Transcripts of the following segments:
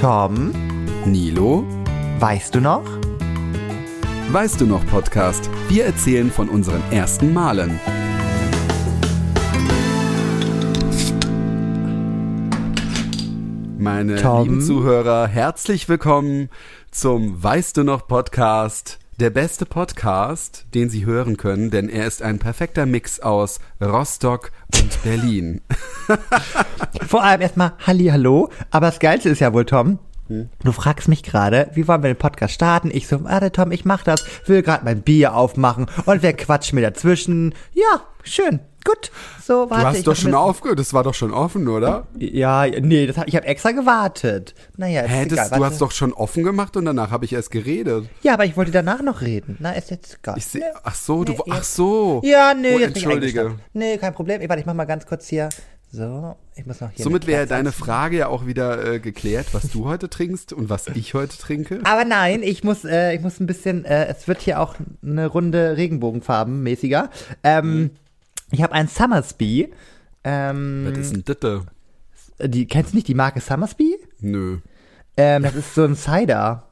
Tom, Nilo, weißt du noch? weißt du noch Podcast? Wir erzählen von unseren ersten Malen. Meine Tom? lieben Zuhörer, herzlich willkommen zum Weißt du noch Podcast. Der beste Podcast, den Sie hören können, denn er ist ein perfekter Mix aus Rostock und Berlin. Vor allem erstmal Halli, hallo. Aber das Geilste ist ja wohl, Tom. Du fragst mich gerade, wie wollen wir den Podcast starten? Ich so, warte Tom, ich mach das, will gerade mein Bier aufmachen und wer quatscht mir dazwischen? Ja, schön, gut. So, Du warte. hast ich doch schon aufgehört, das war doch schon offen, oder? Ja, nee, das, hab- ich habe extra gewartet. Naja, ist Hä, egal. das, du hast doch schon offen gemacht und danach habe ich erst geredet. Ja, aber ich wollte danach noch reden. Na, ist jetzt egal. Ich sehe, Nee. ach so, du, Nee, ach jetzt- so. Ja, nee, oh, jetzt bin ich entschuldige. Nee, kein Problem. Ich, warte, ich mach mal ganz kurz hier. So, ich muss noch hier. Somit wäre deine. Frage ja auch wieder äh, geklärt, was du heute trinkst und was ich heute trinke. Aber nein, ich muss, äh, ich muss ein bisschen, äh, es wird hier auch eine Runde Regenbogenfarben mäßiger. Ähm, Ich habe ein Summersby. Ähm, Was ist denn Ditte? die, kennst du nicht die Marke Summersby? Nö. Ähm, das ist so ein Cider.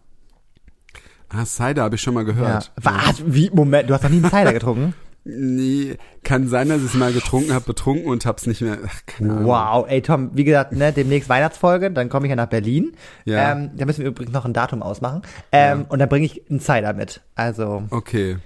Ah, Cider habe ich schon mal Ja. gehört. Was? Wie? Moment, du hast noch nie einen Cider getrunken? Nee, kann sein, dass ich es mal getrunken habe, betrunken und hab's nicht mehr. Ach, keine Ahnung. Wow, ey Tom, wie gesagt, ne, demnächst Weihnachtsfolge, dann komme ich ja nach Berlin. Ja. Ähm, da müssen wir übrigens noch ein Datum ausmachen. Ähm, Und dann bringe ich einen Cider mit. Also, Okay.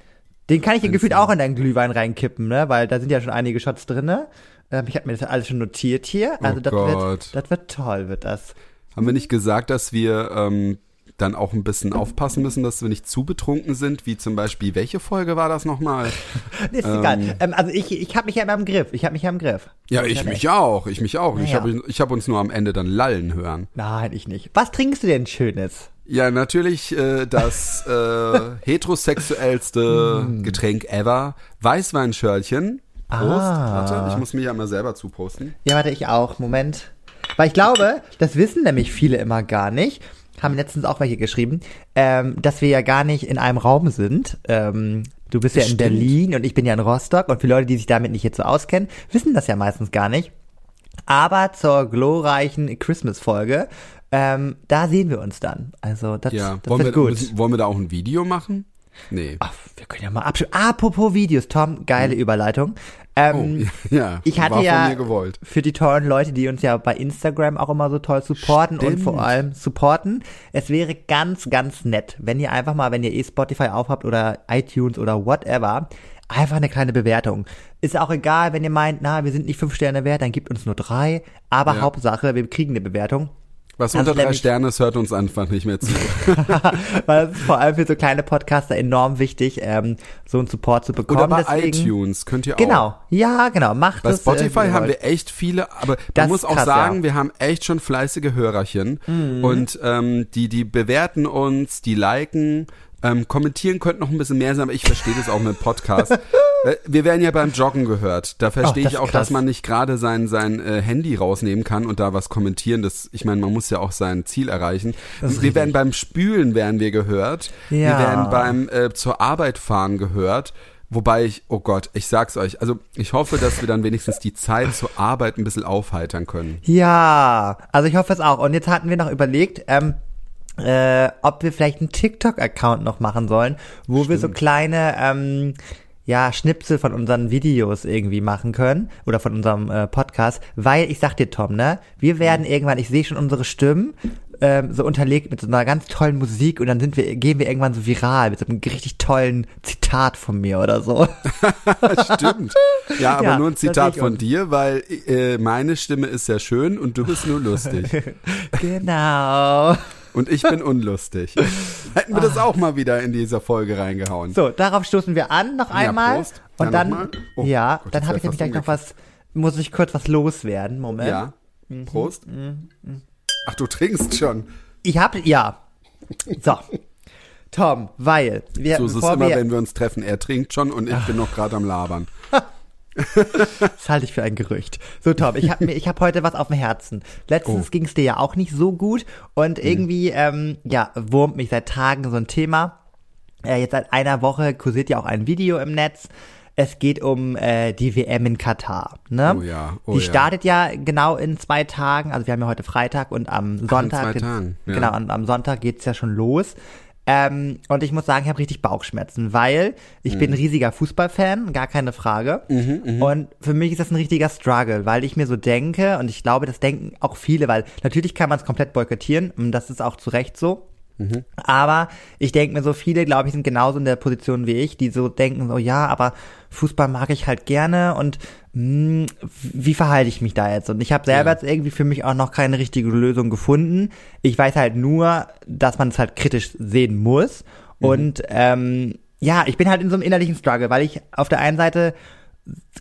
den kann ich ja gefühlt auch in deinen Glühwein reinkippen, ne? Weil da sind ja schon einige Shots drinne. Ähm, ich habe mir das alles schon notiert hier. Also Oh das Gott. wird, das wird toll, wird das. Haben wir nicht gesagt, dass wir ähm, dann auch ein bisschen aufpassen müssen, dass wir nicht zu betrunken sind? Wie zum Beispiel, welche Folge war das nochmal? Ist egal. Ähm, also ich, ich habe mich ja immer im Griff. Ich habe mich ja im Griff. Ja, ich mich auch. Ich mich auch. Ich Ja. habe ich hab uns nur am Ende dann lallen hören. Nein, ich nicht. Was trinkst du denn Schönes? Ja, natürlich äh, das äh, heterosexuellste Getränk ever. Weißweinschörlchen. Prost. Ah. Warte, ich muss mir ja mal selber zuposten. Ja, warte, ich auch. Moment. Weil ich glaube, das wissen nämlich viele immer gar nicht. Haben letztens auch welche geschrieben, ähm, dass wir ja gar nicht in einem Raum sind. Ähm, du bist ja in Stimmt. Berlin und ich bin ja in Rostock. Und für Leute, die sich damit nicht jetzt so auskennen, wissen das ja meistens gar nicht. Aber zur glorreichen Christmas-Folge, ähm, da sehen wir uns dann. Also das, Ja, das wollen wird wir, gut. müssen, wollen wir da auch ein Video machen? Nee. Ach, wir können ja mal abschließen. Apropos Videos, Tom, geile Überleitung. Ähm, oh, ja, ich hatte ja für die tollen Leute, die uns ja bei Instagram auch immer so toll supporten und Stimmt. vor allem supporten. Es wäre ganz, ganz nett, wenn ihr einfach mal, wenn ihr eh Spotify aufhabt oder iTunes oder whatever, einfach eine kleine Bewertung. Ist auch egal, wenn ihr meint, na, wir sind nicht fünf Sterne wert, dann gibt uns nur drei. Aber Ja. Hauptsache, wir kriegen eine Bewertung. Was Also unter drei Sterne ist, hört uns einfach nicht mehr zu. Weil das ist vor allem für so kleine Podcaster enorm wichtig, ähm, so einen Support zu bekommen. Oder bei Deswegen, iTunes könnt ihr auch. Genau, ja, genau, macht Bei es. Spotify äh, ihr haben wir echt viele, aber Das man muss auch krass, sagen, ja. Mhm. wir haben echt schon fleißige Hörerchen und ähm, die die bewerten uns, die liken, ähm, kommentieren könnten noch ein bisschen mehr sein, aber ich verstehe das auch mit Podcast. Wir werden ja beim Joggen gehört. Da verstehe ich auch, krass. dass man nicht gerade sein sein äh, Handy rausnehmen kann und da was kommentieren. Das, ich meine, man muss ja auch sein Ziel erreichen. Wir werden beim Spülen werden wir gehört. Wir Ja. werden beim äh, zur Arbeit fahren gehört. Wobei ich, oh Gott, ich sag's euch, also ich hoffe, dass wir dann wenigstens die Zeit zur Arbeit ein bisschen aufheitern können. Ja, also ich hoffe es auch. Und jetzt hatten wir noch überlegt, ähm, äh, ob wir vielleicht einen TikTok-Account noch machen sollen, wo wir so kleine ähm, ja, Schnipsel von unseren Videos irgendwie machen können oder von unserem äh, Podcast, weil ich sag dir, Tom, ne, wir werden irgendwann, ich sehe schon unsere Stimmen ähm, so unterlegt mit so einer ganz tollen Musik und dann sind wir, gehen wir irgendwann so viral mit so einem richtig tollen Zitat von mir oder so. Stimmt. Ja, aber Ja, nur ein Zitat von dir, weil äh, meine Stimme ist sehr schön und du bist nur lustig. genau. Und ich bin unlustig. Hätten wir das auch mal wieder in dieser Folge reingehauen. So, darauf stoßen wir an noch einmal. Prost. Und Ja, dann, mal. Oh, ja, Gott, dann habe ich nämlich gleich noch was, muss ich kurz was loswerden. Moment. Ja. Mhm. Prost. Ach, du trinkst schon. Ich habe, ja. So. Tom, weil wir, So ist es immer, wir, wenn wir uns treffen. Er trinkt schon und ich bin noch gerade am Labern. das halte ich für ein Gerücht. So, Tom, ich habe habe heute was auf dem Herzen. Letztens Oh. ging es dir ja auch nicht so gut und Mhm. irgendwie, ähm, ja, wurmt mich seit Tagen so ein Thema. Äh, jetzt seit einer Woche kursiert ja auch ein Video im Netz. Es geht um äh, die WM in Katar. Ne? Oh ja, oh die ja. startet ja genau in zwei Tagen. Also wir haben ja heute Freitag und am Sonntag. zwei geht's- Tagen, ja. Genau, und am Sonntag geht's ja schon los. Ähm, und ich muss sagen, ich habe richtig Bauchschmerzen, weil ich Mhm. bin ein riesiger Fußballfan, gar keine Frage. Und für mich ist das ein richtiger Struggle, weil ich mir so denke, und ich glaube, das denken auch viele, weil natürlich kann man es komplett boykottieren, und das ist auch zu Recht so. Aber ich denke mir so, viele, glaube ich, sind genauso in der Position wie ich, die so denken, so ja, aber Fußball mag ich halt gerne und mh, wie verhalte ich mich da jetzt? Und ich habe selber Ja. jetzt irgendwie für mich auch noch keine richtige Lösung gefunden. Ich weiß halt nur, dass man es halt kritisch sehen muss. Und ähm, ja, ich bin halt in so einem innerlichen Struggle, weil ich auf der einen Seite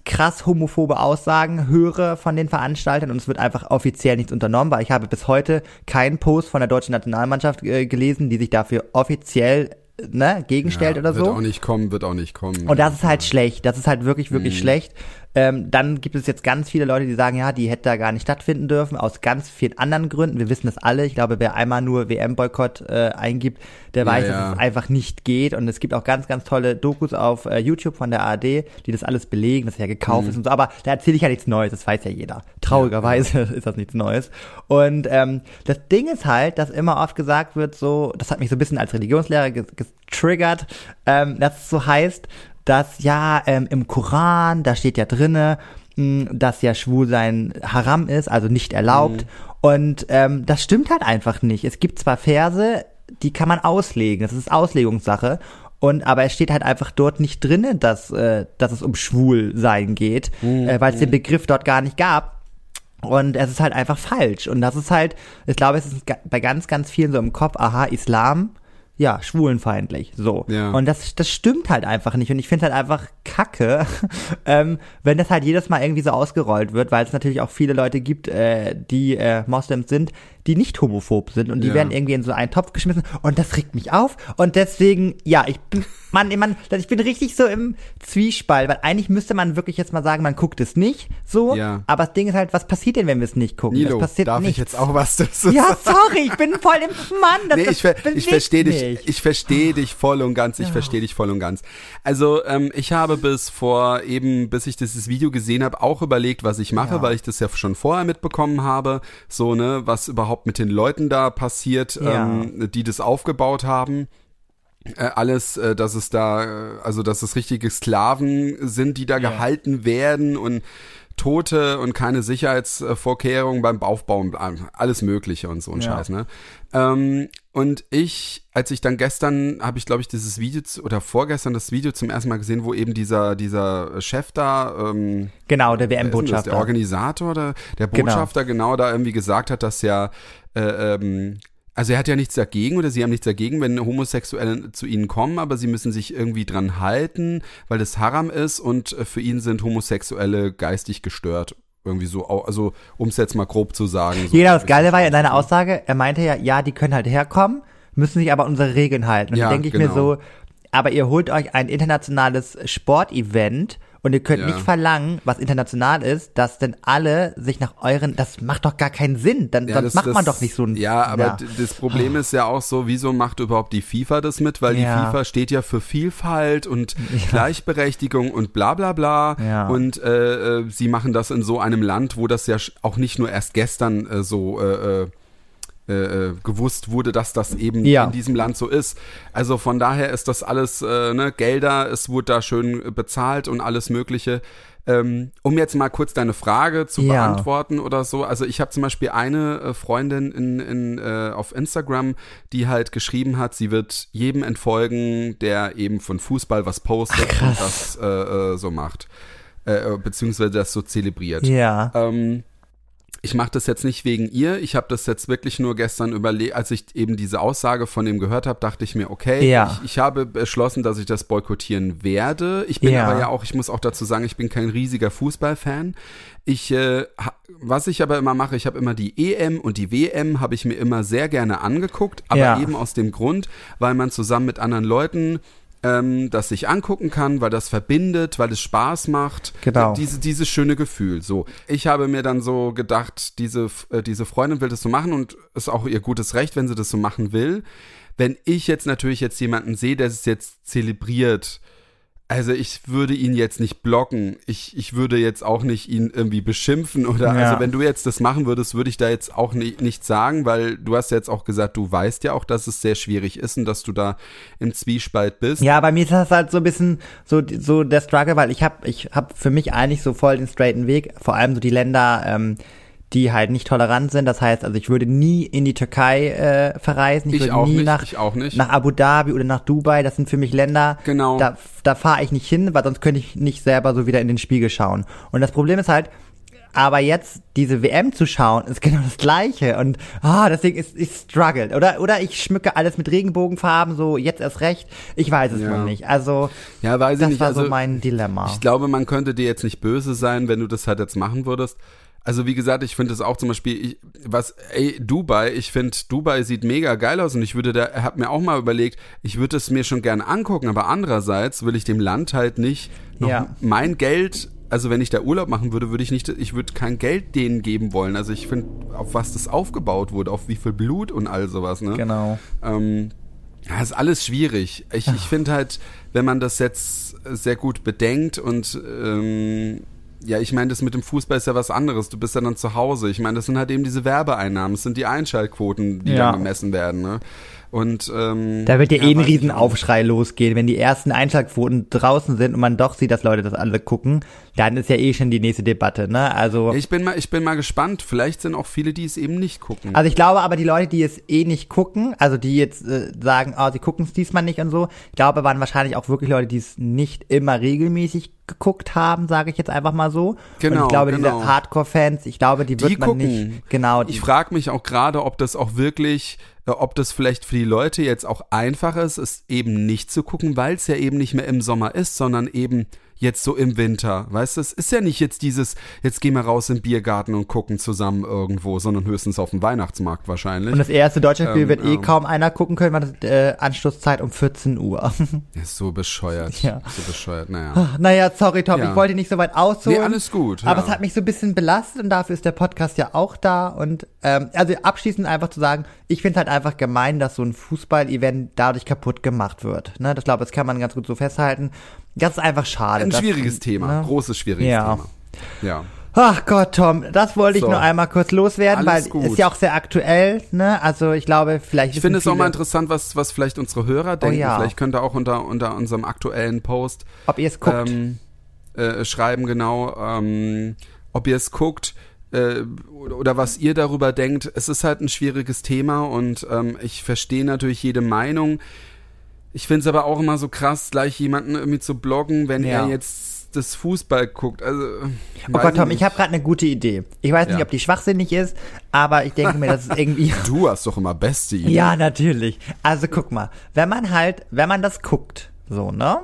krass homophobe Aussagen höre von den Veranstaltern und es wird einfach offiziell nichts unternommen, weil ich habe bis heute keinen Post von der deutschen Nationalmannschaft äh, gelesen, die sich dafür offiziell ne, gegenstellt ja, oder wird so. auch nicht kommen, wird auch nicht kommen. Und das ist halt schlecht. Das ist halt wirklich, wirklich Mhm. schlecht. Ähm, dann gibt es jetzt ganz viele Leute, die sagen, ja, die hätte da gar nicht stattfinden dürfen, aus ganz vielen anderen Gründen. Wir wissen das alle. Ich glaube, wer einmal nur WM-Boykott äh, eingibt, der Ja, weiß, ja. dass es einfach nicht geht. Und es gibt auch ganz, ganz tolle Dokus auf äh, YouTube von der ARD, die das alles belegen, dass es ja gekauft Mhm. ist und so. Aber da erzähle ich ja nichts Neues, das weiß ja jeder. Traurigerweise ist das nichts Neues. Und ähm, das Ding ist halt, dass immer oft gesagt wird, so, das hat mich so ein bisschen als Religionslehrer getriggert, ähm, dass es so heißt, dass ja ähm, im Koran, da steht ja drinne, mh, dass ja Schwulsein haram ist, also nicht erlaubt. Und ähm, das stimmt halt einfach nicht. Es gibt zwar Verse, die kann man auslegen, das ist Auslegungssache. Und aber es steht halt einfach dort nicht drinne, dass, äh, dass es um Schwulsein geht, äh, weil es den Begriff dort gar nicht gab. Und es ist halt einfach falsch. Und das ist halt, ich glaube, es ist bei ganz, ganz vielen so im Kopf, aha, Islam, ja, schwulenfeindlich, so. Ja. Und das, das stimmt halt einfach nicht. Und ich finde halt einfach kacke, ähm, wenn das halt jedes Mal irgendwie so ausgerollt wird, weil es natürlich auch viele Leute gibt, äh, die äh, Moslems sind, die nicht homophob sind und die Ja. werden irgendwie in so einen Topf geschmissen und das regt mich auf und deswegen, ja, ich bin, man, man, ich bin richtig so im Zwiespalt, weil eigentlich müsste man wirklich jetzt mal sagen, man guckt es nicht so, Ja. aber das Ding ist halt, was passiert denn, wenn wir es nicht gucken? Nilo, es passiert darf nichts. ich jetzt auch was dazu Ja, sorry, ich bin voll im Mann. Das, Nee, ich, ver ich verstehe dich, ich verstehe dich voll und ganz, ich verstehe dich voll und ganz. Also ähm, ich habe bis vor eben, bis ich dieses Video gesehen habe, auch überlegt, was ich mache, Ja. weil ich das ja schon vorher mitbekommen habe, so ne, was überhaupt mit den Leuten da passiert, Ja. ähm, die das aufgebaut haben. Äh, alles, äh, dass es da, äh, also dass es richtige Sklaven sind, die da gehalten werden und Tote und keine Sicherheitsvorkehrungen beim Aufbau und alles Mögliche und so ein Ja. Scheiß, ne? Ähm, und ich, als ich dann gestern, habe ich glaube ich dieses Video zu, oder vorgestern das Video zum ersten Mal gesehen, wo eben dieser dieser Chef da, ähm, Genau, der WM-Botschafter. der Organisator oder der Genau. Botschafter genau. da irgendwie gesagt hat, dass ja äh, ähm, also er hat ja nichts dagegen oder sie haben nichts dagegen, wenn Homosexuelle zu ihnen kommen, aber sie müssen sich irgendwie dran halten, weil das Haram ist und äh, für ihn sind Homosexuelle geistig gestört. Irgendwie so, also um es jetzt mal grob zu sagen. So Genau, das Geile war ja in seiner Aussage, er meinte ja, ja, die können halt herkommen, müssen sich aber an unsere Regeln halten. Und Ja, dann denke ich mir genau. so, aber ihr holt euch ein internationales Sportevent und ihr könnt Ja. nicht verlangen, was international ist, dass denn alle sich nach euren, das macht doch gar keinen Sinn. Dann, Ja, sonst das- macht man das- doch nicht so ein. Ja, aber d- das Problem ist ja auch so, wieso macht überhaupt die FIFA das mit? Weil die Ja. FIFA steht ja für Vielfalt und Gleichberechtigung und bla bla bla. Ja. Und äh, äh, sie machen das in so einem Land, wo das ja auch nicht nur erst gestern äh, so äh, äh, äh, gewusst wurde, dass das eben Ja. in diesem Land so ist. Also von daher ist das alles äh, ne, Gelder, es wurde da schön bezahlt und alles Mögliche. Ähm, um jetzt mal kurz deine Frage zu Ja. beantworten oder so. Also ich habe zum Beispiel eine äh, Freundin in, in, äh, auf Instagram, die halt geschrieben hat, sie wird jedem entfolgen, der eben von Fußball was postet Ach, und das äh, so macht. Äh, beziehungsweise das so zelebriert. Ja. Ähm, ich mache das jetzt nicht wegen ihr. Ich habe das jetzt wirklich nur gestern überlegt, als ich eben diese Aussage von ihm gehört habe, dachte ich mir, okay, Ja. ich, ich habe beschlossen, dass ich das boykottieren werde. Ich bin Ja. aber ja auch, ich muss auch dazu sagen, ich bin kein riesiger Fußballfan. Ich, äh, was ich aber immer mache, ich habe immer die EM und die WM habe ich mir immer sehr gerne angeguckt, aber Ja. eben aus dem Grund, weil man zusammen mit anderen Leuten ähm, das sich angucken kann, weil das verbindet, weil es Spaß macht. Genau. Diese, dieses schöne Gefühl. So, ich habe mir dann so gedacht, diese, äh, diese Freundin will das so machen und ist auch ihr gutes Recht, wenn sie das so machen will. Wenn ich jetzt natürlich jetzt jemanden sehe, der es jetzt zelebriert, Also ich würde ihn jetzt nicht blocken. Ich, ich würde jetzt auch nicht ihn irgendwie beschimpfen oder Ja. also wenn du jetzt das machen würdest, würde ich da jetzt auch nicht, nichts sagen, weil du hast ja jetzt auch gesagt, du weißt ja auch, dass es sehr schwierig ist und dass du da im Zwiespalt bist. Ja, bei mir ist das halt so ein bisschen so, so der Struggle, weil ich habe ich hab für mich eigentlich so voll den straighten Weg, vor allem so die Länder, ähm, die halt nicht tolerant sind. Das heißt, also ich würde nie in die Türkei äh, verreisen. Ich, Ich würde auch nie nicht, nach, ich auch nicht. nach Abu Dhabi oder nach Dubai. Das sind für mich Länder, Genau. da, da fahre ich nicht hin, weil sonst könnte ich nicht selber so wieder in den Spiegel schauen. Und das Problem ist halt, aber jetzt diese WM zu schauen, ist genau das Gleiche. Und ah, deswegen ist ich struggle. Oder, oder ich schmücke alles mit Regenbogenfarben, so jetzt erst recht. Ich weiß es Ja. noch nicht. Also, Ja, weiß ich das nicht. war also, so mein Dilemma. Ich glaube, man könnte dir jetzt nicht böse sein, wenn du das halt jetzt machen würdest. Also wie gesagt, ich finde es auch zum Beispiel, ich, was, ey, Dubai, ich finde, Dubai sieht mega geil aus und ich würde da, hab mir auch mal überlegt, ich würde es mir schon gerne angucken, aber andererseits will ich dem Land halt nicht noch Ja. mein Geld, also wenn ich da Urlaub machen würde, würde ich nicht, ich würde kein Geld denen geben wollen. Also ich finde, auf was das aufgebaut wurde, auf wie viel Blut und all sowas, ne? genau. Ähm, ja, ist alles schwierig. Ich, ich finde halt, wenn man das jetzt sehr gut bedenkt und ähm, ja, ich meine, das mit dem Fußball ist ja was anderes. Du bist ja dann zu Hause. Ich meine, das sind halt eben diese Werbeeinnahmen, das sind die Einschaltquoten, die Ja. dann gemessen werden. Ne? Und ähm, Da wird ja, eh ein Riesenaufschrei losgehen, wenn die ersten Einschlagquoten draußen sind und man doch sieht, dass Leute das alle gucken, dann ist ja eh schon die nächste Debatte, ne? Also. Ich bin mal, ich bin mal gespannt. Vielleicht sind auch viele, die es eben nicht gucken. also ich glaube aber, die Leute, die es eh nicht gucken, also die jetzt äh, sagen, oh, sie gucken es diesmal nicht und so, ich glaube, waren wahrscheinlich auch wirklich Leute, die es nicht immer regelmäßig geguckt haben, sage ich jetzt einfach mal so. und Genau, ich glaube, genau. diese Hardcore-Fans, ich glaube, die wird Die man gucken. nicht, genau, die, Ich frage mich auch gerade, ob das auch wirklich, ob das vielleicht für die Leute jetzt auch einfach ist, es eben nicht zu gucken, weil es ja eben nicht mehr im Sommer ist, sondern eben jetzt so im Winter. Weißt du, es ist ja nicht jetzt dieses, jetzt gehen wir raus im Biergarten und gucken zusammen irgendwo, sondern höchstens auf dem Weihnachtsmarkt wahrscheinlich. und das erste Deutschlandspiel Ähm, wird eh ja. kaum einer gucken können, weil das äh, Anschlusszeit um 14 Uhr. ist so bescheuert. Ja. So bescheuert, naja. Naja, sorry Tom, Ja. ich wollte nicht so weit ausholen. Nee, alles gut. Aber ja. es hat mich so ein bisschen belastet und dafür ist der Podcast ja auch da. Und ähm, also abschließend einfach zu sagen, ich finde es halt einfach gemein, dass so ein Fußball-Event dadurch kaputt gemacht wird. Ne? Das glaube das kann man ganz gut so festhalten. Das ist einfach schade. Ein schwieriges Thema, ne? großes schwieriges Ja. Thema. Ja. Ach Gott, Tom, das wollte ich So. nur einmal kurz loswerden, Alles weil gut. ist ja auch sehr aktuell. Ne? Also ich glaube, vielleicht Ich finde es auch mal interessant, was, was vielleicht unsere Hörer denken. ja. Vielleicht könnt ihr auch unter, unter unserem aktuellen Post ob ihr es guckt. ähm, äh, schreiben, genau, ähm, ob ihr es guckt äh, oder, oder was ihr darüber denkt. Es ist halt ein schwieriges Thema und ähm, ich verstehe natürlich jede Meinung. Ich finde es aber auch immer so krass, gleich jemanden irgendwie zu bloggen, wenn Ja. er jetzt das Fußball guckt. Also, Oh Gott, Tom, ich habe gerade eine gute Idee. Ich weiß nicht, Ja. ob die schwachsinnig ist, aber ich denke mir, das ist irgendwie. Du hast doch immer beste Ideen. Ja, natürlich. Also guck mal, wenn man halt, wenn man das guckt, so, ne?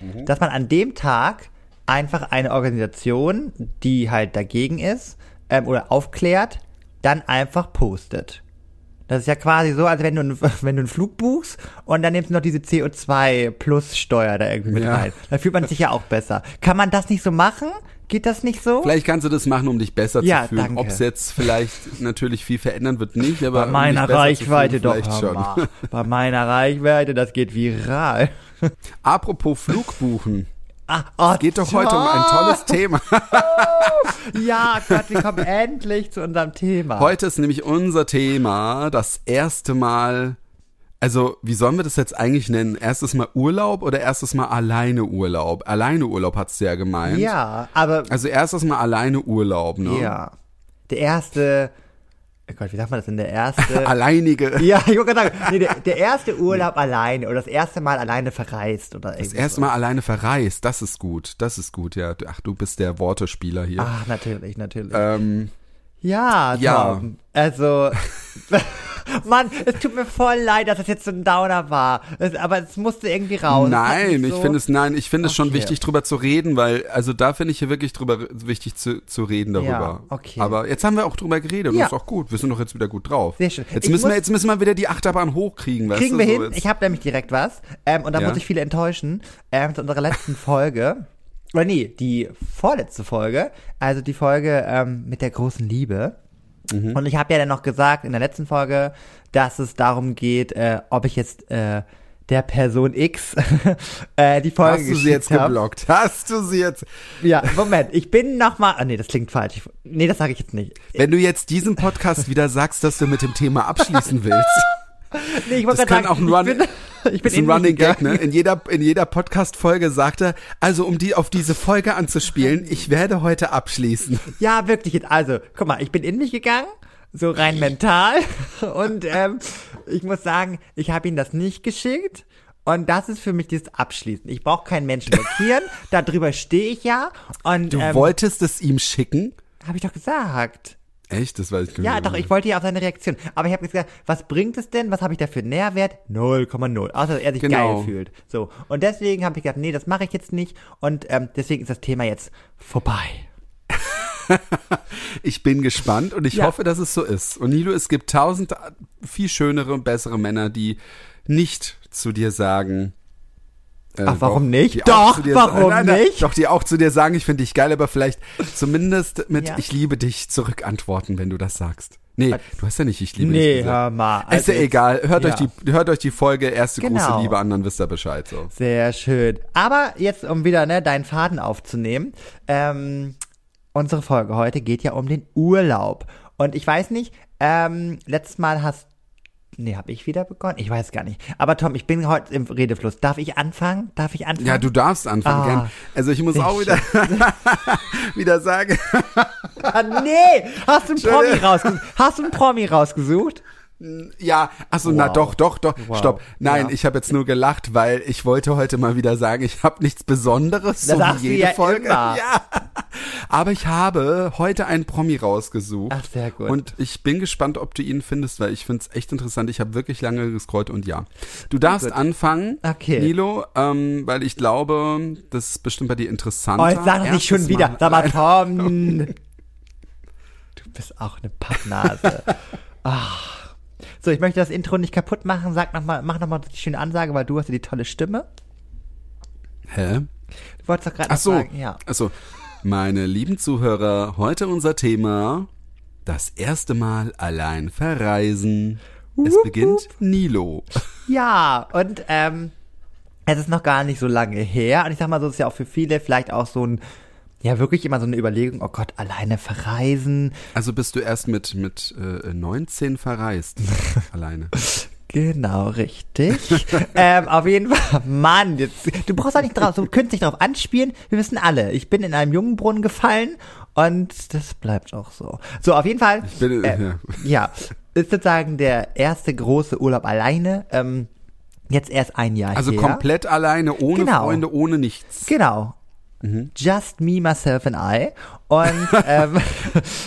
Mhm. Dass man an dem Tag einfach eine Organisation, die halt dagegen ist, ähm, oder aufklärt, dann einfach postet. Das ist ja quasi so, als wenn du, einen- wenn du einen Flug buchst und dann nimmst du noch diese CO2-Plus-Steuer da irgendwie mit Ja. rein. Dann fühlt man sich ja auch besser. Kann man das nicht so machen? Geht das nicht so? Vielleicht kannst du das machen, um dich besser Ja, zu fühlen. Ob es jetzt vielleicht natürlich viel verändern wird, nicht, aber Bei meiner um Reichweite doch, fühlen, hör schon. Bei meiner Reichweite, das geht viral. Apropos Flugbuchen. Ah, oh, Geht doch heute um ein tolles Thema. Ja, Gott, wir kommen endlich zu unserem Thema. Heute ist nämlich unser Thema das erste Mal. Also, wie sollen wir das jetzt eigentlich nennen? Erstes Mal Urlaub oder erstes Mal alleine Urlaub? Alleine Urlaub hat's ja gemeint. Ja, aber Also erstes Mal alleine Urlaub, ne? ja. Der erste, oh Gott, wie sagt man das denn? Der erste. Alleinige. ja, ich wollte gerade sagen, nee, der, der erste Urlaub alleine oder das erste Mal alleine verreist oder Das erste so. Mal alleine verreist, das ist gut. Das ist gut, ja. Ach, du bist der Wortespieler hier. Ach, natürlich, natürlich. Ähm, ja, Tom. ja. Also, Mann, es tut mir voll leid, dass das jetzt so ein Downer war. Es, aber es musste irgendwie raus. Nein, mich ich so- finde es, nein, ich finde es schon Okay. wichtig, drüber zu reden, weil, also da finde ich hier wirklich drüber wichtig zu, zu reden darüber. Ja, okay. Aber jetzt haben wir auch drüber geredet und Ja. ist auch gut. Wir sind doch jetzt wieder gut drauf. Sehr schön. Jetzt Ich müssen wir, jetzt müssen wir wieder die Achterbahn hochkriegen, weißt Kriegen du? wir so hin. jetzt. Ich habe nämlich direkt was. Ähm, und da Ja. muss ich viele enttäuschen. Ähm, zu unserer letzten Folge. Oder nee, die vorletzte Folge. Also die Folge ähm, mit der großen Liebe. Mhm. Und ich habe ja dann noch gesagt in der letzten Folge, dass es darum geht, äh, ob ich jetzt äh, der Person X äh, die Folge Hast du sie jetzt hab. geblockt? Hast du sie jetzt? Ja, Moment, ich bin nochmal. Ah, nee, das klingt falsch. Ich, nee, das sage ich jetzt nicht. Wenn du jetzt diesem Podcast wieder sagst, dass du mit dem Thema abschließen willst, Nee, ich das kann gerade auch sagen, ein Run, ich bin, ich bin ist ein Running Gag, ne? In jeder, in jeder Podcast-Folge sagt er, also um die, auf diese Folge anzuspielen, ich werde heute abschließen. Ja, wirklich. Also, guck mal, ich bin in mich gegangen, so rein mental. Und ähm, ich muss sagen, ich habe ihm das nicht geschickt. Und das ist für mich das Abschließen. Ich brauche keinen Menschen blockieren. Darüber stehe ich ja. Und Du ähm, wolltest es ihm schicken? habe ich doch gesagt. Echt? Das weiß ich gar Ja, nicht. doch, ich wollte ja auf seine Reaktion. Aber ich habe gesagt, was bringt es denn? Was habe ich da für einen Nährwert? 0,0. Außer, dass er sich Genau. geil fühlt. So. Und deswegen habe ich gesagt, nee, das mache ich jetzt nicht. Und ähm, deswegen ist das Thema jetzt vorbei. Ich bin gespannt und ich Ja. hoffe, dass es so ist. Und Nilo, es gibt tausend viel schönere und bessere Männer, die nicht zu dir sagen. Äh, Ach, warum nicht? Doch, dir warum nein, nein, nicht? Doch, die auch zu dir sagen, ich finde dich geil, aber vielleicht zumindest mit Ja. Ich liebe dich zurückantworten, wenn du das sagst. Nee, du hast ja nicht Ich liebe Nee, dich gesagt. hör mal. Ist Also ja jetzt- egal. Hört, ja. euch die, hört euch die Folge Erste große Genau. Liebe an, dann wisst ihr Bescheid. So. Sehr schön. Aber jetzt, um wieder ne, deinen Faden aufzunehmen, ähm, unsere Folge heute geht ja um den Urlaub. Und ich weiß nicht, ähm, letztes Mal hast Nee, habe ich wieder begonnen? Ich weiß gar nicht. Aber Tom, ich bin heute im Redefluss. Darf ich anfangen? Darf ich anfangen? Ja, du darfst anfangen. Ah, gern. Also ich muss sehr auch wieder, wieder sagen, Ah, nee! Hast du einen Promi rausgesucht? Hast du einen Promi rausgesucht? Ja, achso, na Wow. doch, doch, doch, Wow. stopp. Nein, Ja. ich habe jetzt nur gelacht, weil ich wollte heute mal wieder sagen, ich habe nichts Besonderes, so wie jede ja Folge. immer. Ja. Aber ich habe heute einen Promi rausgesucht. Ach, sehr gut. Und ich bin gespannt, ob du ihn findest, weil ich finde es echt interessant. Ich habe wirklich lange gescrollt und ja. Du darfst Gut. anfangen, Okay. Nilo, ähm, weil ich glaube, das ist bestimmt bei dir interessant. Oh, jetzt sag das nicht schon wieder. Sag mal, Tom. Du bist auch eine Pappnase. Ach. So, ich möchte das Intro nicht kaputt machen. Sag noch mal, mach nochmal die schöne Ansage, weil du hast ja die tolle Stimme. Hä? Du wolltest doch gerade so, sagen. Ja. ach so. Meine lieben Zuhörer, heute unser Thema das erste Mal allein verreisen. Es Wup, beginnt Nilo. Ja, und ähm, es ist noch gar nicht so lange her. Und ich sag mal, so ist ja auch für viele vielleicht auch so ein, ja, wirklich immer so eine Überlegung, oh Gott, alleine verreisen. Also bist du erst mit mit äh, 19 verreist alleine. Genau, richtig. ähm, auf jeden Fall, Mann, jetzt, du brauchst auch nicht drauf, so künstlich drauf anspielen. Wir wissen alle, ich bin in einem Jungenbrunnen gefallen und das bleibt auch so. So, auf jeden Fall. Ich bin, äh, ja. ja, ist sozusagen der erste große Urlaub alleine. Ähm, jetzt erst ein Jahr Also her. komplett alleine, ohne Genau. Freunde, ohne nichts. Genau. Mhm. Just me, myself and I. Und ähm,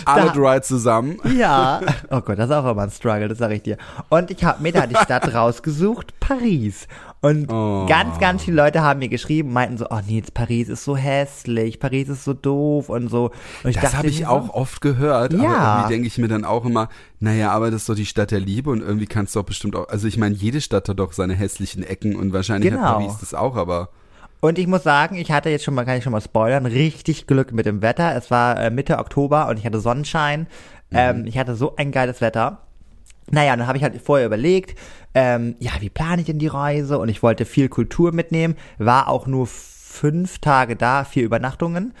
Alle da- drei zusammen. Ja. Oh Gott, das ist auch immer ein Struggle, das sage ich dir. Und ich habe mir da die Stadt rausgesucht, Paris. Und Oh. ganz, ganz viele Leute haben mir geschrieben, meinten so, oh Nils, Paris ist so hässlich, Paris ist so doof und so. Und Das habe ich mir auch So, oft gehört, aber Ja. irgendwie denke ich mir dann auch immer, naja, aber das ist doch die Stadt der Liebe und irgendwie kannst du doch bestimmt auch, also ich meine, jede Stadt hat doch seine hässlichen Ecken und wahrscheinlich Genau. hat Paris das auch, aber und ich muss sagen, ich hatte jetzt schon mal, kann ich schon mal spoilern, richtig Glück mit dem Wetter. Es war äh, Mitte Oktober und ich hatte Sonnenschein. Ähm, ich hatte so ein geiles Wetter. Naja, dann habe ich halt vorher überlegt, ähm, ja, wie plane ich denn die Reise? Und ich wollte viel Kultur mitnehmen, war auch nur fünf Tage da, vier Übernachtungen.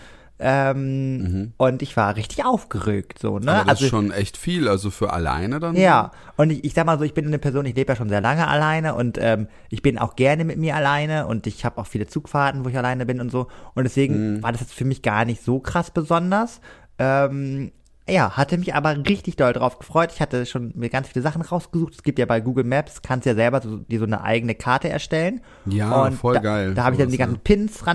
Ähm, Und ich war richtig aufgeregt, so, ne? Mhm. aber das also, ist schon echt viel, also für alleine dann. ja, und ich, ich sag mal so, ich bin eine Person, ich lebe ja schon sehr lange alleine und ähm, ich bin auch gerne mit mir alleine und ich habe auch viele Zugfahrten, wo ich alleine bin und so. Und deswegen Mhm. war das jetzt für mich gar nicht so krass besonders. Ähm, ja, hatte mich aber richtig doll drauf gefreut. Ich hatte schon mir ganz viele Sachen rausgesucht. Es gibt ja bei Google Maps, kannst ja selber so, dir so eine eigene Karte erstellen. Ja, und voll da, geil, Da habe ich dann die ganzen Pins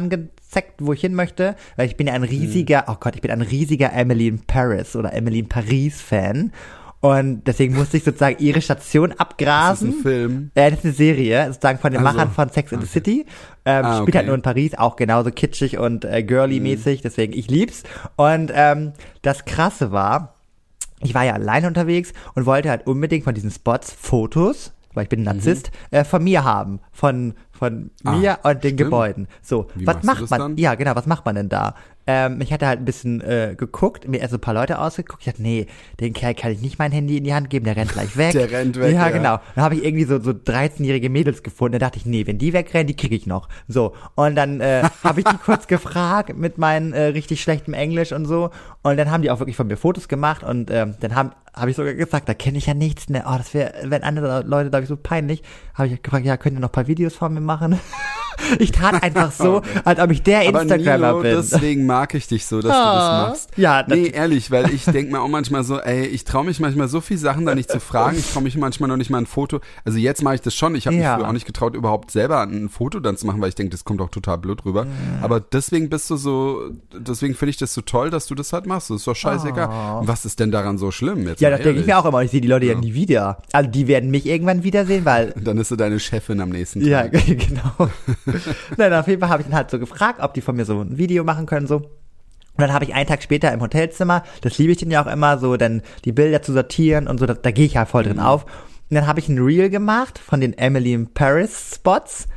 rangezeckt, wo ich hin möchte, weil ich bin ja ein riesiger, oh Gott, ich bin ein riesiger Emily in Paris oder Emily in Paris Fan. Und deswegen musste ich sozusagen ihre Station Das ist abgrasen. ein Film. Äh, das ist eine Serie, sozusagen von den Also, Machern von Sex in the City. Ähm, Ah, Spielt okay. Mhm. halt nur in Paris, auch genauso kitschig und äh, girly-mäßig, deswegen ich lieb's. Und ähm, das Krasse war, ich war ja alleine unterwegs und wollte halt unbedingt von diesen Spots Fotos, weil ich bin ein Narzisst, äh, von mir haben. Von, von. Ah, mir und den stimmt. Gebäuden. So, Wie was macht man? dann? Ja, genau, was macht man denn da? Ähm, ich hatte halt ein bisschen äh, geguckt, mir erst so ein paar Leute ausgeguckt. Ich dachte, nee, den Kerl kann ich nicht mein Handy in die Hand geben, der rennt gleich weg. Der rennt weg, Ja, ja. genau. Dann habe ich irgendwie so, so 13-jährige Mädels gefunden. Da dachte ich, nee, wenn die wegrennen, die kriege ich noch. So. Und dann äh, habe ich die kurz gefragt mit meinem äh, richtig schlechtem Englisch und so. Und dann haben die auch wirklich von mir Fotos gemacht und ähm, dann haben habe ich sogar gesagt, da kenne ich ja nichts, ne? Oh, das wäre, wenn andere Leute, glaube ich, so peinlich. Habe ich gefragt, ja, könnt ihr noch ein paar Videos von mir machen? ich tat einfach so, als ob ich der Aber Instagrammer Nilo, bin. deswegen mag ich dich so, dass du Ah. das machst. Ja, nee, ehrlich, weil ich denke mir auch manchmal so, ey, ich traue mich manchmal so viel Sachen da nicht zu fragen. Ich traue mich manchmal noch nicht mal ein Foto. Also jetzt mache ich das schon. Ich habe Ja. mich früher auch nicht getraut, überhaupt selber ein Foto dann zu machen, weil ich denke, das kommt auch total blöd rüber. Aber deswegen bist du so, deswegen finde ich das so toll, dass du das halt machst. Das ist doch scheißegal. Und Was ist denn daran so schlimm? Jetzt Oh. ja, das denke ich mir auch immer. Ich sehe die Leute ja. nie wieder. Also die werden mich irgendwann wiedersehen, weil Dann ist du deine Chefin am nächsten Tag. Ja, genau. Nein, auf jeden Fall habe ich dann halt so gefragt, ob die von mir so ein Video machen können, so. Und dann habe ich einen Tag später im Hotelzimmer, das liebe ich denn ja auch immer, so dann die Bilder zu sortieren und so, da, da gehe ich ja voll drin auf. Und dann habe ich ein Reel gemacht von den Emily in Paris Spots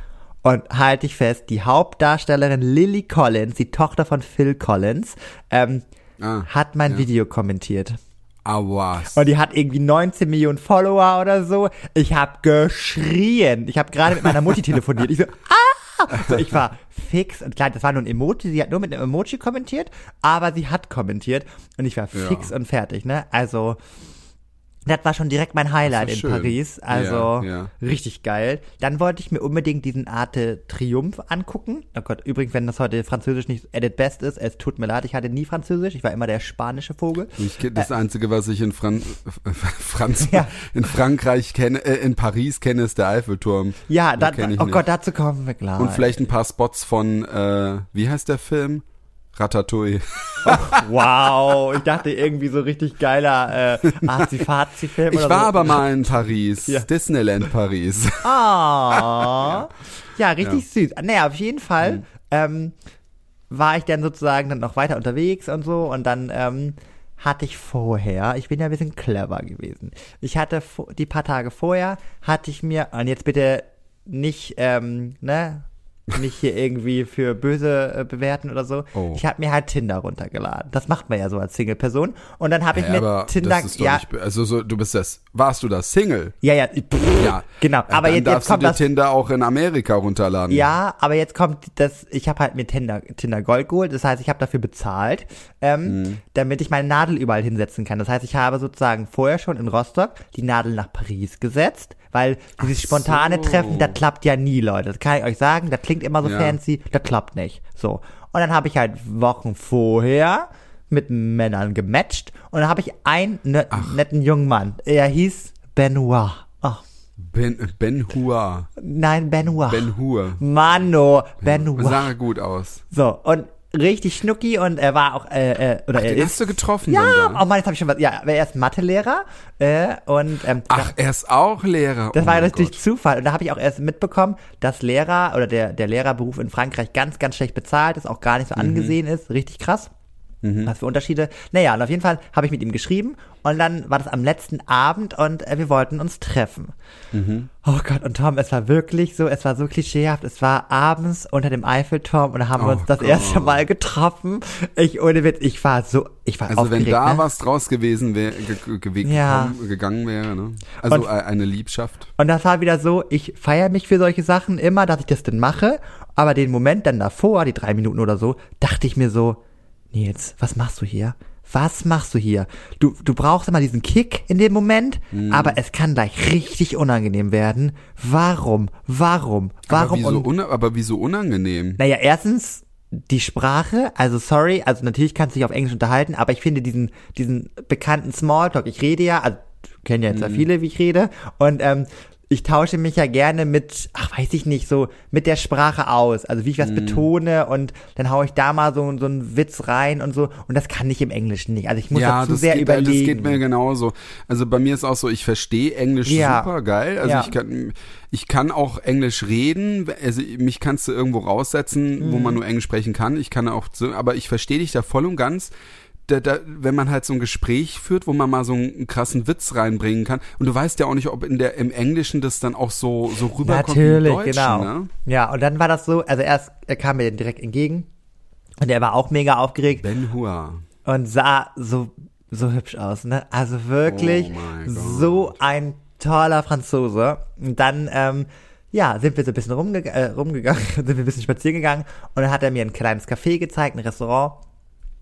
und halte ich fest, die Hauptdarstellerin Lily Collins, die Tochter von Phil Collins, ähm, Ah, hat mein ja. Video kommentiert. Aua. Und die hat irgendwie 19 Millionen Follower oder so. Ich habe geschrien. Ich habe gerade mit meiner Mutti telefoniert. Ich so, ah! So, ich war fix und klar, das war nur ein Emoji. Sie hat nur mit einem Emoji kommentiert, aber sie hat kommentiert und ich war Ja. fix und fertig, ne? Also, das war schon direkt mein Highlight in schön. Paris. Also Ja, ja. richtig geil. Dann wollte ich mir unbedingt diesen Arte Triumph angucken. Oh Gott, übrigens, wenn das heute Französisch nicht its best ist, es tut mir leid, ich hatte nie Französisch. Ich war immer der spanische Vogel. Ich, das Einzige, was ich in, Fran Franz Ja. in Frankreich kenne, äh, in Paris kenne, ist der Eiffelturm. Ja, Da oh nicht. Gott, dazu kommen wir gleich. Und vielleicht ein paar Spots von, äh, wie heißt der Film? Ratatouille. Wow, ich dachte irgendwie so richtig geiler äh, Azi-Fazi-Film Ich oder war so. aber mal in Paris. Ja. Disneyland Paris. Ah. Ja, richtig süß. Naja, auf jeden Fall Mhm. ähm, war ich dann sozusagen dann noch weiter unterwegs und so und dann ähm, hatte ich vorher, ich bin ja ein bisschen clever gewesen. Ich hatte die paar Tage vorher, hatte ich mir, und jetzt bitte nicht, ähm, ne, nicht hier irgendwie für böse äh, bewerten oder so. Oh. Ich habe mir halt Tinder runtergeladen. Das macht man ja so als Single-Person. Und dann habe ich Ja, mir Tinder, das ist doch ja, nicht, also so, du bist das, warst du das Single? ja, ja, Ja. genau. Aber dann jetzt, jetzt darfst kommt du dir das. Tinder auch in Amerika runterladen. Ja, aber jetzt kommt das, ich habe halt mir Tinder, Tinder Gold geholt, das heißt, ich habe dafür bezahlt, ähm, Mhm. damit ich meine Nadel überall hinsetzen kann. Das heißt, ich habe sozusagen vorher schon in Rostock die Nadel nach Paris gesetzt, weil dieses spontane so. Treffen, das klappt ja nie, Leute. Das kann ich euch sagen, das klingt immer so Ja. fancy, das klappt nicht. So. Und dann habe ich halt Wochen vorher mit Männern gematcht und dann habe ich einen ne netten jungen Mann. Er hieß Benoit. Ach, Ben, ben Hur. nein, Benoit. Ben Hur. Mano, Benoit. Sah gut aus. So, und richtig schnucki und er war auch, äh, äh oder er Den ist. hast du getroffen Ja, da? oh Mann, jetzt habe ich schon was. Ja, er ist Mathelehrer äh, und ähm, Ach, er ist auch Lehrer. das oh war ja durch. Zufall. Und da habe ich auch erst mitbekommen, dass Lehrer oder der, der Lehrerberuf in Frankreich ganz, ganz schlecht bezahlt ist, auch gar nicht so Mhm. angesehen ist. Richtig krass. Was für Unterschiede. Naja, und auf jeden Fall habe ich mit ihm geschrieben und dann war das am letzten Abend und äh, wir wollten uns treffen. Mhm. Oh Gott, und Tom, es war wirklich so, es war so klischeehaft. Es war abends unter dem Eiffelturm und da haben wir Oh uns das Gott. erste Mal getroffen. Ich, ohne Witz, ich war so, ich war Also wenn da ne? was draus gewesen wäre, ge ge Ja. gegangen wäre, ne? Also Und- äh, eine Liebschaft. Und das war wieder so, ich feiere mich für solche Sachen immer, dass ich das denn mache. Aber den Moment dann davor, die drei Minuten oder so, dachte ich mir so, Nils, was machst du hier? Was machst du hier? Du, du brauchst immer diesen Kick in dem Moment, Mhm. aber es kann gleich richtig unangenehm werden. Warum? Warum? Aber Warum? wieso, Und, una aber wieso unangenehm? naja, erstens die Sprache, also sorry, also natürlich kannst du dich auf Englisch unterhalten, aber ich finde diesen, diesen bekannten Smalltalk, ich rede ja, also kennen ja jetzt ja Mhm. viele, wie ich rede, und ähm, ich tausche mich ja gerne mit, ach weiß ich nicht, so mit der Sprache aus, also wie ich Mhm. was betone und dann haue ich da mal so, so einen Witz rein und so und das kann ich im Englischen nicht, also ich muss ja, zu sehr geht, überlegen. das geht mir genauso. Also bei mir ist auch so, ich verstehe Englisch Ja. super geil. Also Ja. ich kann, ich kann auch Englisch reden. Also mich kannst du irgendwo raussetzen, wo Mhm. man nur Englisch sprechen kann. Ich kann auch, aber ich verstehe dich da voll und ganz. Da, da, wenn man halt so ein Gespräch führt, wo man mal so einen krassen Witz reinbringen kann. Und du weißt ja auch nicht, ob in der, im Englischen das dann auch so, so rüberkommt Natürlich, Deutschen, genau. ne? Ja, und dann war das so, also erst, er kam mir direkt entgegen Und der war auch mega aufgeregt Ben Hua. und sah so, so hübsch aus, ne? Also wirklich Oh so ein toller Franzose. Und dann, ähm, ja, sind wir so ein bisschen rumge äh, rumgegangen, sind wir ein bisschen spazieren gegangen und dann hat er mir ein kleines Café gezeigt, ein Restaurant.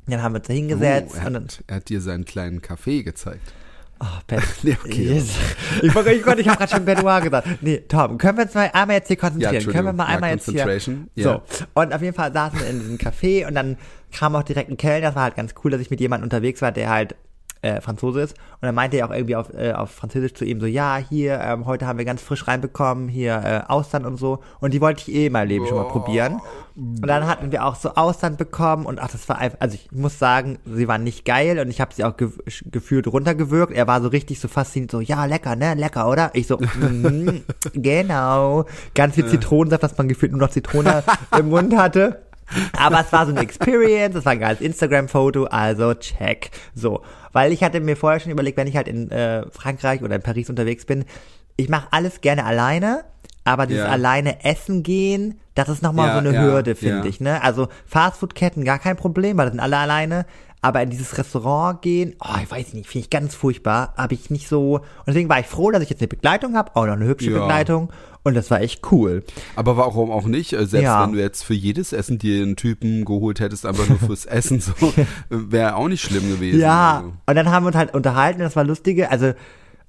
Dann haben wir uns da hingesetzt Oh, er, hat, er hat dir seinen kleinen Kaffee gezeigt. oh, Ben, Nee, okay. Yes. Ich, wollte- ich, ich habe gerade schon Benoit gesagt. Nee, Tom, können wir uns mal einmal jetzt hier konzentrieren? Ja, können wir mal einmal Ja, jetzt hier. So. Und auf jeden Fall saßen wir in diesem Café und dann kam auch direkt ein Kellner. Das war halt ganz cool, dass ich mit jemandem unterwegs war, der halt äh, Franzose ist. Und dann meinte er auch irgendwie auf, äh, auf Französisch zu ihm so, ja, hier, ähm, heute haben wir ganz frisch reinbekommen, hier äh, Austern und so. Und die wollte ich eh in meinem Leben schon mal probieren. Und dann hatten wir auch so Austern bekommen und ach, das war einfach, also ich muss sagen, sie waren nicht geil und ich habe sie auch ge gefühlt runtergewürgt. Er war so richtig so fasziniert, so, ja, lecker, ne, lecker, oder? Ich so, mm, genau. Ganz viel Zitronensaft, dass man gefühlt nur noch Zitrone im Mund hatte. Aber es war so eine Experience, es war ein geiles Instagram-Foto, also check. So, weil ich hatte mir vorher schon überlegt, wenn ich halt in äh, Frankreich oder in Paris unterwegs bin, ich mache alles gerne alleine, aber dieses Ja. alleine essen gehen, das ist nochmal Ja, so eine ja, Hürde, finde ich. Ne? Also Fastfood-Ketten gar kein Problem, weil das sind alle alleine. Aber in dieses Restaurant gehen, oh, ich weiß nicht, finde ich ganz furchtbar. Habe ich nicht so. Und deswegen war ich froh, dass ich jetzt eine Begleitung habe, auch noch eine hübsche. Begleitung. Und das war echt cool. Aber warum auch nicht? Äh, Selbst Ja. wenn du jetzt für jedes Essen dir einen Typen geholt hättest, einfach nur fürs Essen, so wäre auch nicht schlimm gewesen. Ja, Also. und dann haben wir uns halt unterhalten das war lustige, also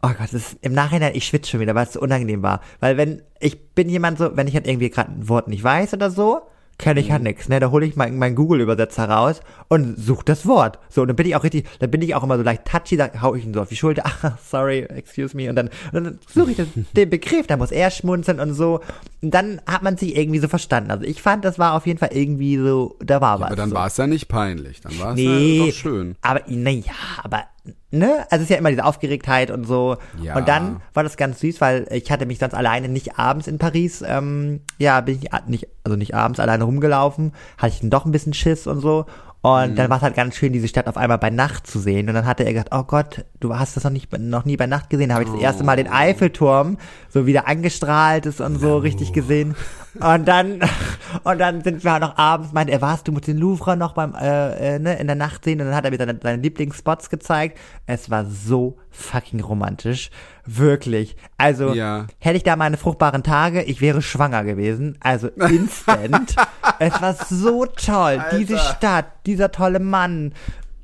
oh Gott, das ist im Nachhinein, ich schwitze schon wieder, weil es so unangenehm war. Weil wenn, ich bin jemand so, wenn ich halt irgendwie gerade ein Wort nicht weiß oder so, kenne ich Mhm. halt nix, ne? Da hole ich meinen mein Google-Übersetzer raus und suche das Wort. So, und dann bin ich auch richtig, dann bin ich auch immer so leicht touchy, da hau ich ihn so auf die Schulter, ah, sorry, excuse me, und dann, und dann suche ich das, den Begriff, da muss er schmunzeln und so. Und dann hat man sich irgendwie so verstanden. Also ich fand, das war auf jeden Fall irgendwie so, da war was. Aber dann so. war es ja nicht peinlich. Dann war es Nee, ja doch schön. aber naja, aber ne, also es ist ja immer diese Aufgeregtheit und so. Ja. Und dann war das ganz süß, weil ich hatte mich sonst alleine nicht abends in Paris, ähm, ja, bin ich nicht, also nicht abends alleine rumgelaufen, hatte ich dann doch ein bisschen Schiss und so. Und dann war es halt ganz schön, diese Stadt auf einmal bei Nacht zu sehen. Und dann hatte er gesagt, oh Gott, du hast das noch nicht, noch nie bei Nacht gesehen. Da habe ich das erste Mal den Eiffelturm so wieder angestrahlt ist und so richtig gesehen. Und dann, und dann sind wir halt noch abends, meinte er, warst du mit den Louvre noch beim, äh, äh, ne, in der Nacht sehen? Und dann hat er mir seine, seine Lieblingsspots gezeigt. Es war so fucking romantisch. Wirklich. Also, Ja. hätte ich da meine fruchtbaren Tage, ich wäre schwanger gewesen. Also instant. es war so toll. Diese Alter. Stadt, dieser tolle Mann.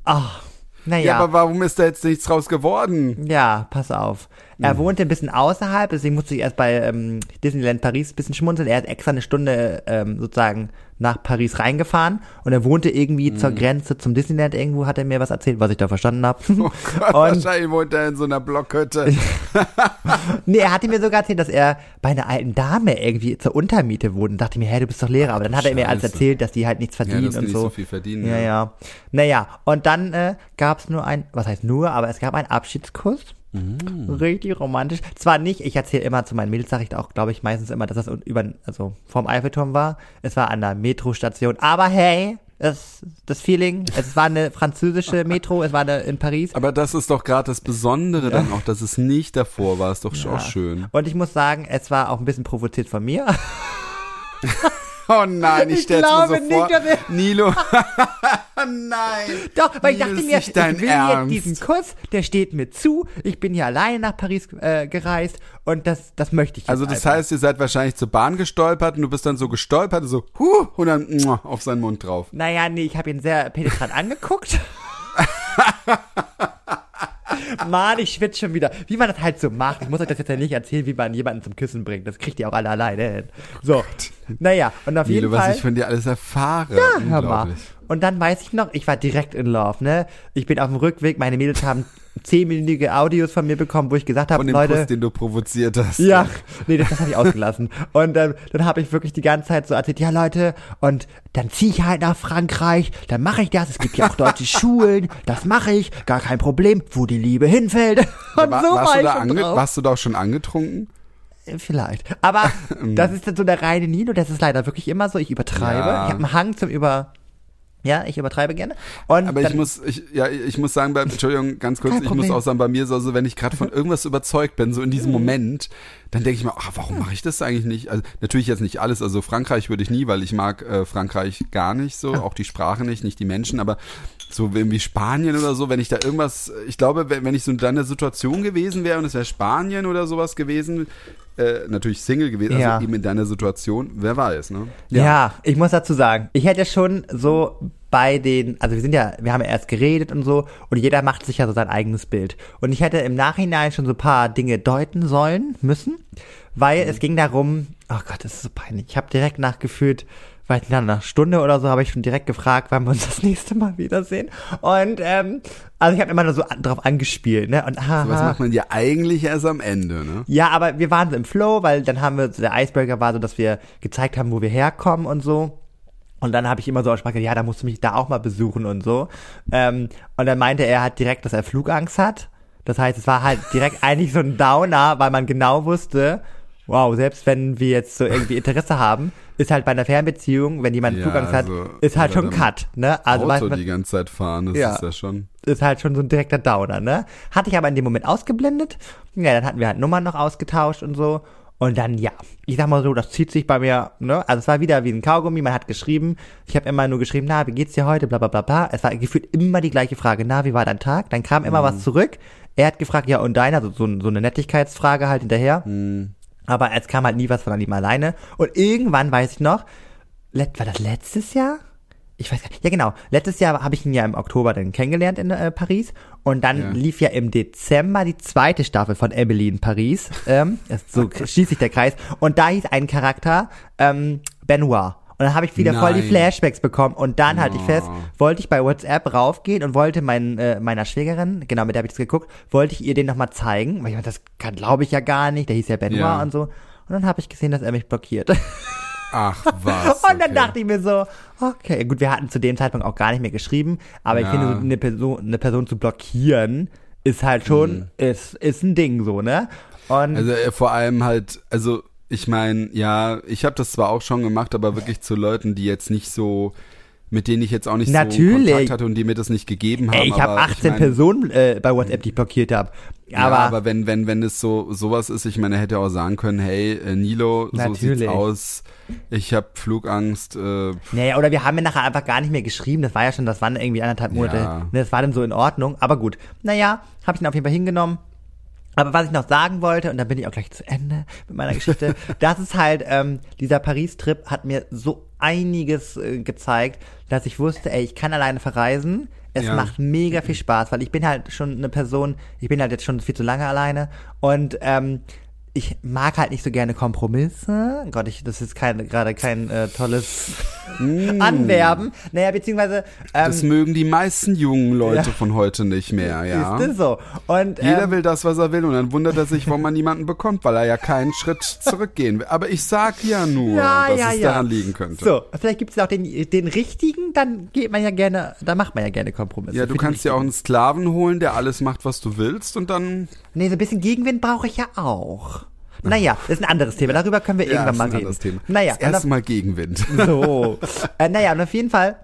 Ach, Ja, naja. aber warum ist da jetzt nichts draus geworden? Ja, pass auf. Er Mhm. wohnte ein bisschen außerhalb, deswegen musste ich erst bei ähm, Disneyland Paris ein bisschen schmunzeln. Er ist extra eine Stunde ähm, sozusagen nach Paris reingefahren und er wohnte irgendwie zur Mhm. Grenze zum Disneyland. Irgendwo hat er mir was erzählt, was ich da verstanden habe. Oh Gott, und wahrscheinlich wohnt er in so einer Blockhütte. nee, er hatte mir sogar erzählt, dass er bei einer alten Dame irgendwie zur Untermiete wohnt. Und dachte mir, hey, du bist doch Lehrer. Aber dann hat er mir alles Scheiße. erzählt, dass die halt nichts Ja, verdienen dass die und nicht so. so viel verdienen. Ja, ja. Naja, und dann äh, gab es nur ein, was heißt nur, aber es gab einen Abschiedskuss. Mm. Richtig romantisch. Zwar nicht, ich erzähle immer zu meinen Mädels, sage ich auch, glaube ich, meistens immer, dass das über, also vom Eiffelturm war. Es war an der Metrostation. Aber hey, das, das Feeling, es war eine französische Metro, es war eine in Paris. Aber das ist doch gerade das Besondere dann auch, dass es nicht davor war. Ist doch auch schön. Und ich muss sagen, es war auch ein bisschen provoziert von mir. Oh nein, ich Ich stell's glaube mir so vor. nicht, dass er- Nilo. nein. Doch, weil ich Nils, dachte mir, nicht ich will Ernst. jetzt diesen Kuss, der steht mir zu. Ich bin hier alleine nach Paris äh, gereist und das, das möchte ich jetzt Also das einfach. heißt, ihr seid wahrscheinlich zur Bahn gestolpert und du bist dann so gestolpert und so, huh, und dann muah, auf seinen Mund drauf. Naja, nee, ich habe ihn sehr penetrant angeguckt. Mann, ich schwitze schon wieder. Wie man das halt so macht. Ich muss euch das jetzt ja nicht erzählen, wie man jemanden zum Küssen bringt. Das kriegt ihr auch alle alleine hin. So. Naja, und auf Nilo, jeden was Fall. ich von dir alles erfahre. Hör mal. Und dann weiß ich noch, ich war direkt in Love, ne? Ich bin auf dem Rückweg, meine Mädels haben zehnminütige Audios von mir bekommen, wo ich gesagt habe, Leute. Kuss, den du provoziert hast. Ja, nee, das, das habe ich ausgelassen. Und ähm, dann habe ich wirklich die ganze Zeit so erzählt, ja Leute, und dann ziehe ich halt nach Frankreich, dann mache ich das, es gibt ja auch deutsche Schulen, das mache ich, gar kein Problem, wo die Liebe hinfällt. Und War, so warst, war du schon drauf. warst du da auch schon angetrunken? Vielleicht. Aber das ist dann so der reine Nino, das ist leider wirklich immer so, ich übertreibe. Ja. Ich habe einen Hang zum Über... Ja, ich übertreibe gerne. Und Aber ich muss, ich, ja, ich muss sagen, bei, Entschuldigung, ganz kurz, ich muss auch sagen, bei mir so, also wenn ich gerade von irgendwas überzeugt bin, so in diesem Moment, dann denke ich mir, ach, warum mache ich das eigentlich nicht? Also natürlich jetzt nicht alles, also Frankreich würde ich nie, weil ich mag äh, Frankreich gar nicht so, auch die Sprache nicht, nicht die Menschen, aber so wie Spanien oder so, wenn ich da irgendwas, ich glaube, wenn, wenn ich so in deiner Situation gewesen wäre und es wäre Spanien oder sowas gewesen, äh, natürlich Single gewesen, also Ja. eben in deiner Situation, wer weiß, ne? Ja. ich muss dazu sagen, ich hätte schon so bei den, also wir sind ja, wir haben ja erst geredet und so und jeder macht sich ja so sein eigenes Bild. Und ich hätte im Nachhinein schon so ein paar Dinge deuten sollen, müssen, weil es ging darum, oh Gott, das ist so peinlich. Ich habe direkt nachgefühlt, weil nach einer Stunde oder so habe ich schon direkt gefragt, wann wir uns das nächste Mal wiedersehen. Und ähm, also ich habe immer nur so drauf angespielt, ne? Und aha, Was macht man ja eigentlich erst am Ende, ne? ja, aber wir waren so im Flow, weil dann haben wir, so der Icebreaker war so, dass wir gezeigt haben, wo wir herkommen und so. Und dann habe ich immer so aus Sprache, ja, da musst du mich da auch mal besuchen und so. Ähm, und dann meinte er halt direkt, dass er Flugangst hat. Das heißt, es war halt direkt eigentlich so ein Downer, weil man genau wusste, wow, selbst wenn wir jetzt so irgendwie Interesse haben, ist halt bei einer Fernbeziehung, wenn jemand Ja, Flugangst hat, also, ist halt schon Cut, ne? Also Auto man, die ganze Zeit fahren, das Ja. ist ja schon. ist halt schon so ein direkter Downer, ne? Hatte ich aber in dem Moment ausgeblendet. Ja, dann hatten wir halt Nummern noch ausgetauscht und so. Und dann, ja, ich sag mal so, das zieht sich bei mir, ne? Also es war wieder wie ein Kaugummi, man hat geschrieben. Ich habe immer nur geschrieben, na, wie geht's dir heute, bla bla bla bla. Es war gefühlt immer die gleiche Frage, na, wie war dein Tag? Dann kam immer was zurück. Er hat gefragt, ja, und deiner, so, so, so eine Nettigkeitsfrage halt hinterher. Aber es kam halt nie was von ihm alleine. Und irgendwann weiß ich noch, war das letztes Jahr? Ich weiß gar nicht. Ja, genau. Letztes Jahr habe ich ihn ja im Oktober dann kennengelernt in äh, Paris. Und dann Ja. lief ja im Dezember die zweite Staffel von Emily in Paris. Ähm, so schließt sich der Kreis. Und da hieß ein Charakter ähm, Benoit. Und dann habe ich wieder voll die Nein. Flashbacks bekommen. Und dann halte ich Oh. fest, wollte ich bei WhatsApp raufgehen und wollte mein, äh, meiner Schwägerin, genau, mit der habe ich das geguckt, wollte ich ihr den nochmal zeigen. Weil ich meinte, das kann glaube ich ja gar nicht. Der hieß ja Benoit Ja. und so. Und dann habe ich gesehen, dass er mich blockiert. Ach was. Und dann okay. dachte ich mir so, okay, gut, wir hatten zu dem Zeitpunkt auch gar nicht mehr geschrieben, aber ich Ja. finde, so eine Person, eine Person zu blockieren, ist halt schon, ist, ist ein Ding so, ne? Und Also äh, vor allem halt, also ich meine, ja, ich habe das zwar auch schon gemacht, aber wirklich zu Leuten, die jetzt nicht so, mit denen ich jetzt auch nicht Natürlich. so Kontakt hatte und die mir das nicht gegeben haben. ey, ich habe aber 18 mein, Personen äh, bei WhatsApp, die ich blockiert habe. Ja, Aber, aber wenn, wenn, wenn es so sowas ist, ich meine, er hätte auch sagen können, hey, äh, Nilo, so Natürlich. sieht's aus, ich habe Flugangst, äh, naja, oder wir haben ja nachher einfach gar nicht mehr geschrieben, das war ja schon, das waren irgendwie anderthalb Monate, Ja. ne, das war dann so in Ordnung, aber gut. Naja, habe ich ihn auf jeden Fall hingenommen. Aber was ich noch sagen wollte, und da bin ich auch gleich zu Ende mit meiner Geschichte, das ist halt, ähm, dieser Paris-Trip hat mir so einiges äh, gezeigt, dass ich wusste, ey, ich kann alleine verreisen. Es Ja. macht mega viel Spaß, weil ich bin halt schon eine Person, ich bin halt jetzt schon viel zu lange alleine und ähm, ich mag halt nicht so gerne Kompromisse. Gott, ich, das ist kein, gerade kein äh, tolles Anwerben. Naja, beziehungsweise ähm, das mögen die meisten jungen Leute Ja. von heute nicht mehr, ja. ist das so. Und Jeder ähm, will das, was er will, und dann wundert er sich, warum man niemanden bekommt, weil er ja keinen Schritt zurückgehen will. Aber ich sag ja nur, Ja, dass ja, es daran liegen könnte. So, vielleicht gibt es auch den, den richtigen, dann geht man ja gerne, da macht man ja gerne Kompromisse. Ja, du kannst dir auch einen Sklaven holen, der alles macht, was du willst, und dann. Nee, so ein bisschen Gegenwind brauche ich ja auch. Naja, das ist ein anderes Thema, darüber können wir Ja, irgendwann ist mal ein reden. anderes Thema. Naja, das erste Mal Gegenwind. So. äh, naja, und auf jeden Fall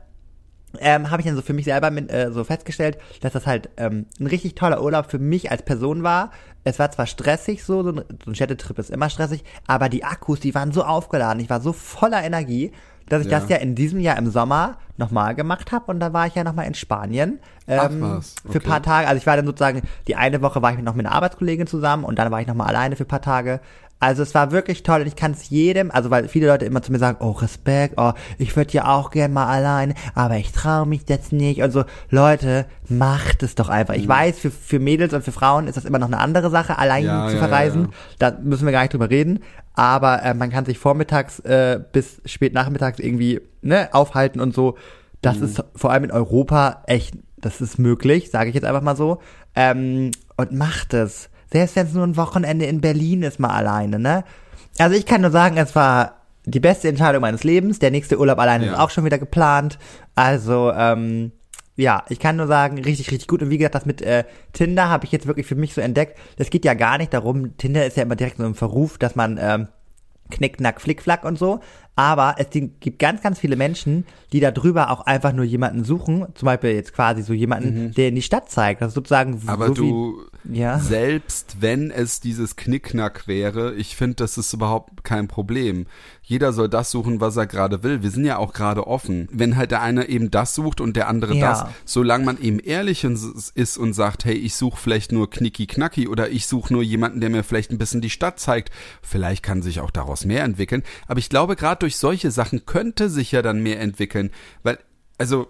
ähm, habe ich dann so für mich selber mit, äh, so festgestellt, dass das halt ähm, ein richtig toller Urlaub für mich als Person war. Es war zwar stressig so, so ein, so ein Städtetrip ist immer stressig, aber die Akkus, die waren so aufgeladen, ich war so voller Energie, dass ich Ja. das ja in diesem Jahr im Sommer nochmal gemacht habe und da war ich ja nochmal in Spanien Ach ähm, was, für okay. paar Tage. Also ich war dann sozusagen, die eine Woche war ich noch mit einer Arbeitskollegin zusammen und dann war ich nochmal alleine für paar Tage. Also es war wirklich toll und ich kann es jedem, also weil viele Leute immer zu mir sagen, oh Respekt, oh ich würde ja auch gern mal alleine, aber ich traue mich jetzt nicht und so. Leute, macht es doch einfach. Mhm. Ich weiß, für, für Mädels und für Frauen ist das immer noch eine andere Sache, allein Ja, zu ja, verreisen. ja, Da müssen wir gar nicht drüber reden. Aber äh, man kann sich vormittags äh, bis spät nachmittags irgendwie ne, aufhalten und so. Das Mhm. ist vor allem in Europa echt, das ist möglich, sage ich jetzt einfach mal so. Ähm, und macht es. Selbst wenn es nur ein Wochenende in Berlin ist, mal alleine, ne? Also ich kann nur sagen, es war die beste Entscheidung meines Lebens. Der nächste Urlaub alleine Ja. ist auch schon wieder geplant. Also, ähm, ja, ich kann nur sagen, richtig, richtig gut. Und wie gesagt, das mit äh, Tinder habe ich jetzt wirklich für mich so entdeckt. Das geht ja gar nicht darum, Tinder ist ja immer direkt so im Verruf, dass man ähm, Knick, Knack, Flick, Flack und so. Aber es gibt ganz, ganz viele Menschen, die da drüber auch einfach nur jemanden suchen, zum Beispiel jetzt quasi so jemanden, der in die Stadt zeigt. Das ist sozusagen Mhm. Aber so du, wie, ja. selbst wenn es dieses Knickknack wäre, ich finde, das ist überhaupt kein Problem. Jeder soll das suchen, was er gerade will. Wir sind ja auch gerade offen. Wenn halt der eine eben das sucht und der andere Ja. das, solange man eben ehrlich ist und sagt, hey, ich suche vielleicht nur Knicki Knacki oder ich suche nur jemanden, der mir vielleicht ein bisschen die Stadt zeigt, vielleicht kann sich auch daraus mehr entwickeln. Aber ich glaube, gerade durch solche Sachen könnte sich ja dann mehr entwickeln, weil, also,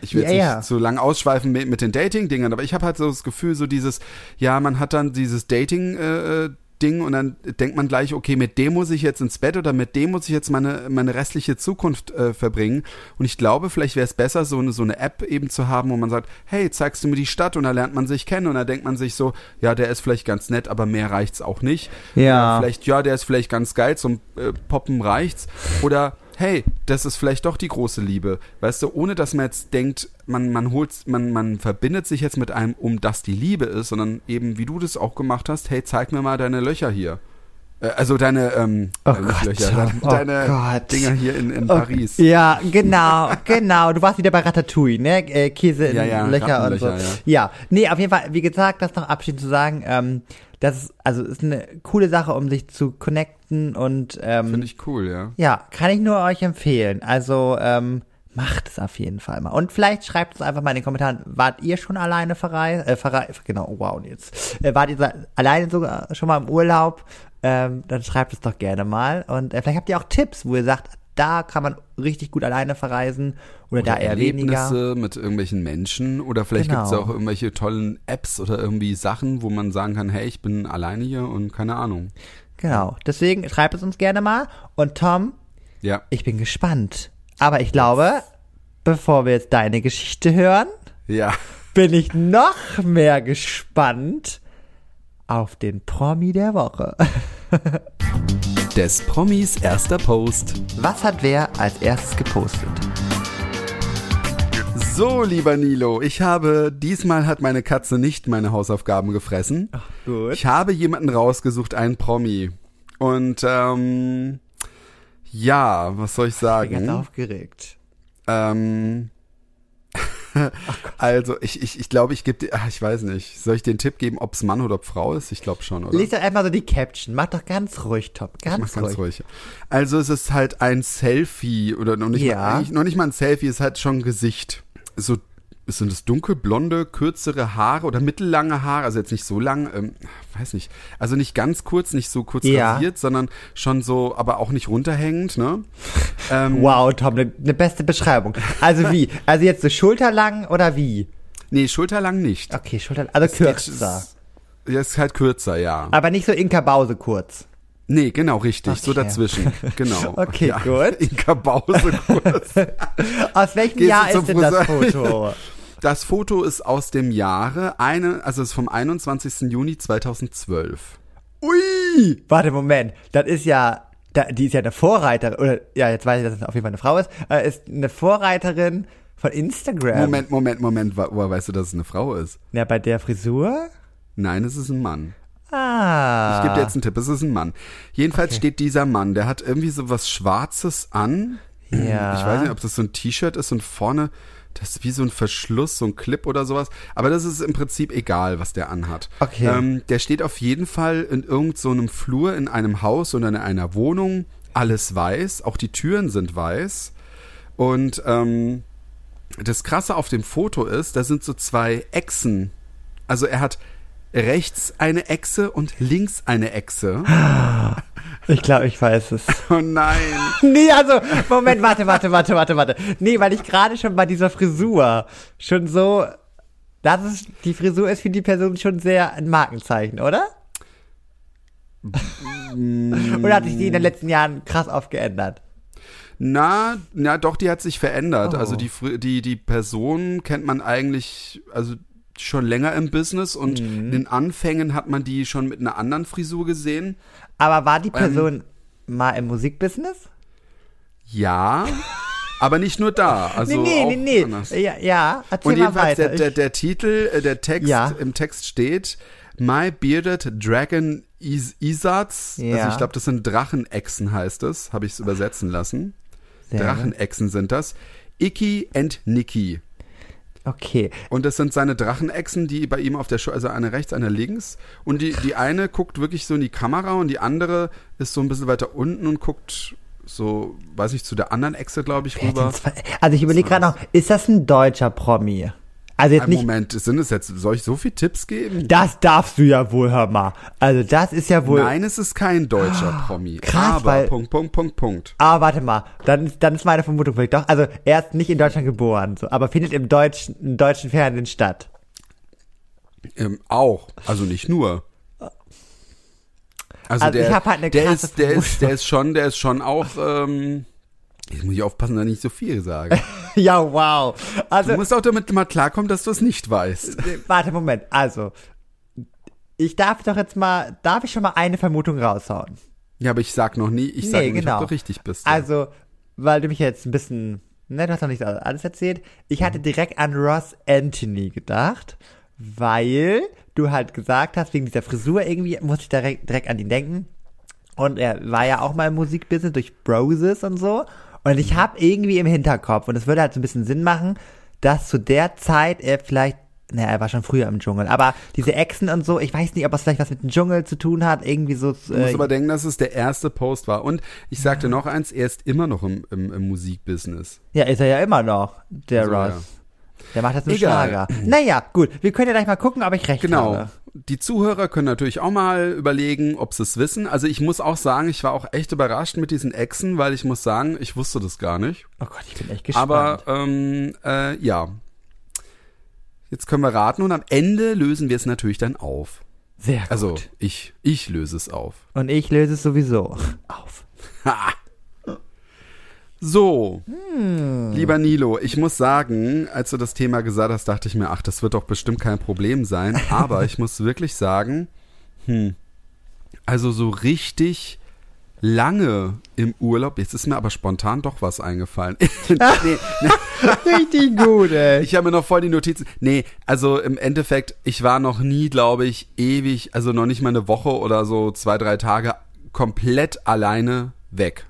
ich will Ja, jetzt nicht ja. so lang ausschweifen mit, mit den Dating-Dingern, aber ich habe halt so das Gefühl, so dieses, ja, man hat dann dieses Dating- äh, Ding und dann denkt man gleich, okay, mit dem muss ich jetzt ins Bett oder mit dem muss ich jetzt meine, meine restliche Zukunft äh, verbringen. Und ich glaube, vielleicht wäre es besser, so eine, so eine App eben zu haben, wo man sagt, hey, zeigst du mir die Stadt und da lernt man sich kennen und da denkt man sich so, ja, der ist vielleicht ganz nett, aber mehr reicht's auch nicht. Ja. Oder vielleicht, ja, der ist vielleicht ganz geil, zum äh, Poppen reicht's. Oder hey, das ist vielleicht doch die große Liebe. Weißt du, ohne dass man jetzt denkt, man, man holt, man, man verbindet sich jetzt mit einem, um das die Liebe ist, sondern eben, wie du das auch gemacht hast, hey, zeig mir mal deine Löcher hier. Äh, Also deine, ähm, Oh äh, nicht Gott, Löcher, deine, oh deine Gott. Dinger hier in, in Oh, Paris. Ja, genau, genau. Du warst wieder bei Ratatouille, ne? Äh, Käse in Ja, ja, Löcher und so. Rattenlöcher, Ja. nee, auf jeden Fall, wie gesagt, das noch abschließend zu sagen, ähm, das ist, also ist eine coole Sache, um sich zu connecten und ähm, Finde ich cool, ja. ja, kann ich nur euch empfehlen. Also ähm, macht es auf jeden Fall mal. Und vielleicht schreibt es einfach mal in den Kommentaren, wart ihr schon alleine verreist? Äh, verreist genau, wow, jetzt. Äh, wart ihr alleine sogar schon mal im Urlaub? Ähm, dann schreibt es doch gerne mal. Und äh, vielleicht habt ihr auch Tipps, wo ihr sagt, da kann man richtig gut alleine verreisen oder, da eher weniger. Erlebnisse mit irgendwelchen Menschen oder vielleicht Genau. gibt's ja auch irgendwelche tollen Apps oder irgendwie Sachen, wo man sagen kann, hey, ich bin alleine hier und keine Ahnung. Genau. Deswegen schreibt es uns gerne mal. Und Tom, Ja. ich bin gespannt. Aber ich glaube, bevor wir jetzt deine Geschichte hören, Ja. bin ich noch mehr gespannt auf den Promi der Woche. Des Promis erster Post. Was hat wer als erstes gepostet? So, lieber Nilo, ich habe, diesmal hat meine Katze nicht meine Hausaufgaben gefressen. Gut. Ich habe jemanden rausgesucht, einen Promi. Und, ähm, ja, was soll ich Ich bin ganz sagen? aufgeregt. Ähm, also, ich, ich, ich glaube, ich gebe dir, ach, ich weiß nicht, soll ich den Tipp geben, ob es Mann oder ob Frau ist? Ich glaube schon, oder? Lies doch einfach so die Caption. Mach doch ganz ruhig, Tom. Ganz, Mach ganz ruhig. ruhig. Also es ist halt ein Selfie oder noch nicht, Ja. mal, noch nicht mal ein Selfie, es ist halt schon ein Gesicht. So sind es dunkelblonde, kürzere Haare oder mittellange Haare, also jetzt nicht so lang, ähm, weiß nicht, also nicht ganz kurz, nicht so kurz Ja. rasiert, sondern schon so, aber auch nicht runterhängend, ne? Ähm, Wow, Tom, eine ne beste Beschreibung. Also wie? Also jetzt so schulterlang oder wie? Nee, schulterlang nicht. Okay, schulterlang, also kürzer. Ja, ist halt kürzer, ja. Aber nicht so Inka Bause kurz. Nee, genau, richtig, so Okay. dazwischen. Genau. Okay, gut. Inka Bause kurz. Aus welchem Gehst Jahr ist denn das Friseur? Foto? Das Foto ist aus dem Jahre, eine, also es ist vom 21. Juni 2012. Ui! Warte, Moment. Das ist ja, da, die ist ja eine Vorreiterin, oder, ja, jetzt weiß ich, dass es auf jeden Fall eine Frau ist, äh, ist eine Vorreiterin von Instagram. Moment, Moment, Moment, wo- woher weißt du, dass es eine Frau ist? Ja, bei der Frisur? Nein, es ist ein Mann. Ah. Ich gebe dir jetzt einen Tipp, es ist ein Mann. Jedenfalls steht dieser Mann, der hat irgendwie so was Schwarzes an. Ja. Ich weiß nicht, ob das so ein T-Shirt ist und vorne, das ist wie so ein Verschluss, so ein Clip oder sowas. Aber das ist im Prinzip egal, was der anhat. Okay. Ähm, der steht auf jeden Fall in irgendeinem so einem Flur in einem Haus oder in einer Wohnung. Alles weiß, auch die Türen sind weiß. Und ähm, das Krasse auf dem Foto ist, da sind so zwei Echsen. Also er hat rechts eine Echse und links eine Echse. Ich glaube, ich weiß es. Oh nein. nee, also, Moment, warte, warte, warte, warte, warte. Nee, weil ich gerade schon bei dieser Frisur schon so, das ist, die Frisur ist für die Person schon sehr ein Markenzeichen, oder? oder hat sich die in den letzten Jahren krass oft geändert? Na, na doch, die hat sich verändert. Oh. Also die, die, die Person kennt man eigentlich, also schon länger im Business und Mhm. in den Anfängen hat man die schon mit einer anderen Frisur gesehen. Aber war die Person mal im Musikbusiness? Ja, aber nicht nur da. Also nee, auch nee, nee, anders. nee. Ja, ja, erzähl Und jedenfalls der, der, der Titel, äh, der Text, Ja. im Text steht, My Bearded Dragon Is Isats. Ja. Also ich glaube, das sind Drachenechsen heißt es. Habe ich es übersetzen lassen. Sehr Drachenechsen sind das. Icky and Nikki. Okay. Und das sind seine Drachenechsen, die bei ihm auf der Show, also eine rechts, eine links. Und die, die eine guckt wirklich so in die Kamera und die andere ist so ein bisschen weiter unten und guckt so, weiß ich, zu der anderen Echse, glaube ich, Wer rüber. Also ich überlege gerade noch, ist das ein deutscher Promi? Also jetzt Ein nicht, Moment, sind es jetzt, soll ich so viel Tipps geben? das darfst du ja wohl, hör mal. Also das ist ja wohl. Nein, es ist kein deutscher Promi. krass, aber, weil- Punkt, Punkt, Punkt, Punkt. Ah, warte mal. Dann, ist- dann ist meine Vermutung vielleicht doch. Also er ist nicht in Deutschland geboren, so, aber findet im deutschen, im deutschen Fernsehen statt. Ähm, auch, also nicht nur. Also, Also der, ich hab halt eine der krasse ist, der ist, der ist schon, der ist schon auch, ähm, jetzt muss ich aufpassen, dass ich nicht so viel sage. ja, wow. Also Du musst auch damit mal klarkommen, dass du es nicht weißt. Warte, Moment. Also, ich darf doch jetzt mal, darf ich schon mal eine Vermutung raushauen? Ja, aber ich sag noch nie, ich sag Nee, nicht, genau. ob du richtig bist. Also, weil du mich jetzt ein bisschen, ne, du hast noch nicht alles erzählt. Ich Mhm. hatte direkt an Ross Anthony gedacht, weil du halt gesagt hast, wegen dieser Frisur irgendwie, muss ich direkt, direkt an ihn denken. Und er war ja auch mal im Musikbusiness durch Broses und so. Und ich habe irgendwie im Hinterkopf, und es würde halt so ein bisschen Sinn machen, dass zu der Zeit er vielleicht, naja, er war schon früher im Dschungel, aber diese Echsen und so, ich weiß nicht, ob das vielleicht was mit dem Dschungel zu tun hat, irgendwie so. du musst Äh, aber denken, dass es der erste Post war. Und ich sagte noch eins, er ist immer noch im, im, im Musikbusiness. ja, ist er ja immer noch, der So, Ross. ja. Der macht das nur Egal. Schlager. Naja, gut, wir können ja gleich mal gucken, ob ich recht Genau. habe. Die Zuhörer können natürlich auch mal überlegen, ob sie es wissen. Also ich muss auch sagen, ich war auch echt überrascht mit diesen Echsen, weil ich muss sagen, ich wusste das gar nicht. Oh Gott, ich bin echt gespannt. Aber ähm, äh, ja. Jetzt können wir raten und am Ende lösen wir es natürlich dann auf. Sehr gut. Also ich, ich löse es auf. Und ich löse es sowieso auf. Ha. So, Hm. lieber Nilo, ich muss sagen, als du das Thema gesagt hast, dachte ich mir, ach, das wird doch bestimmt kein Problem sein. Aber ich muss wirklich sagen, hm, also so richtig lange im Urlaub, jetzt ist mir aber spontan doch was eingefallen. nee, nee, Richtig gut, ey. ich habe mir noch voll die Notizen. Nee, also im Endeffekt, ich war noch nie, glaube ich, ewig, also noch nicht mal eine Woche oder so, zwei, drei Tage komplett alleine weg.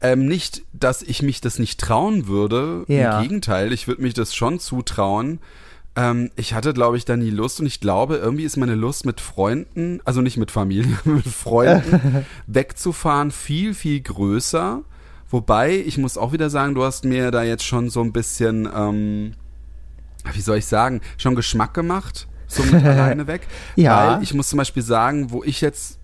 Ähm, nicht, dass ich mich das nicht trauen würde. Ja. Im Gegenteil, ich würde mich das schon zutrauen. Ähm, ich hatte, glaube ich, da nie Lust und ich glaube, irgendwie ist meine Lust mit Freunden, also nicht mit Familie, mit Freunden wegzufahren viel, viel größer. Wobei, ich muss auch wieder sagen, du hast mir da jetzt schon so ein bisschen, ähm, wie soll ich sagen, schon Geschmack gemacht, so mit alleine weg. Ja. Weil ich muss zum Beispiel sagen, wo ich jetzt,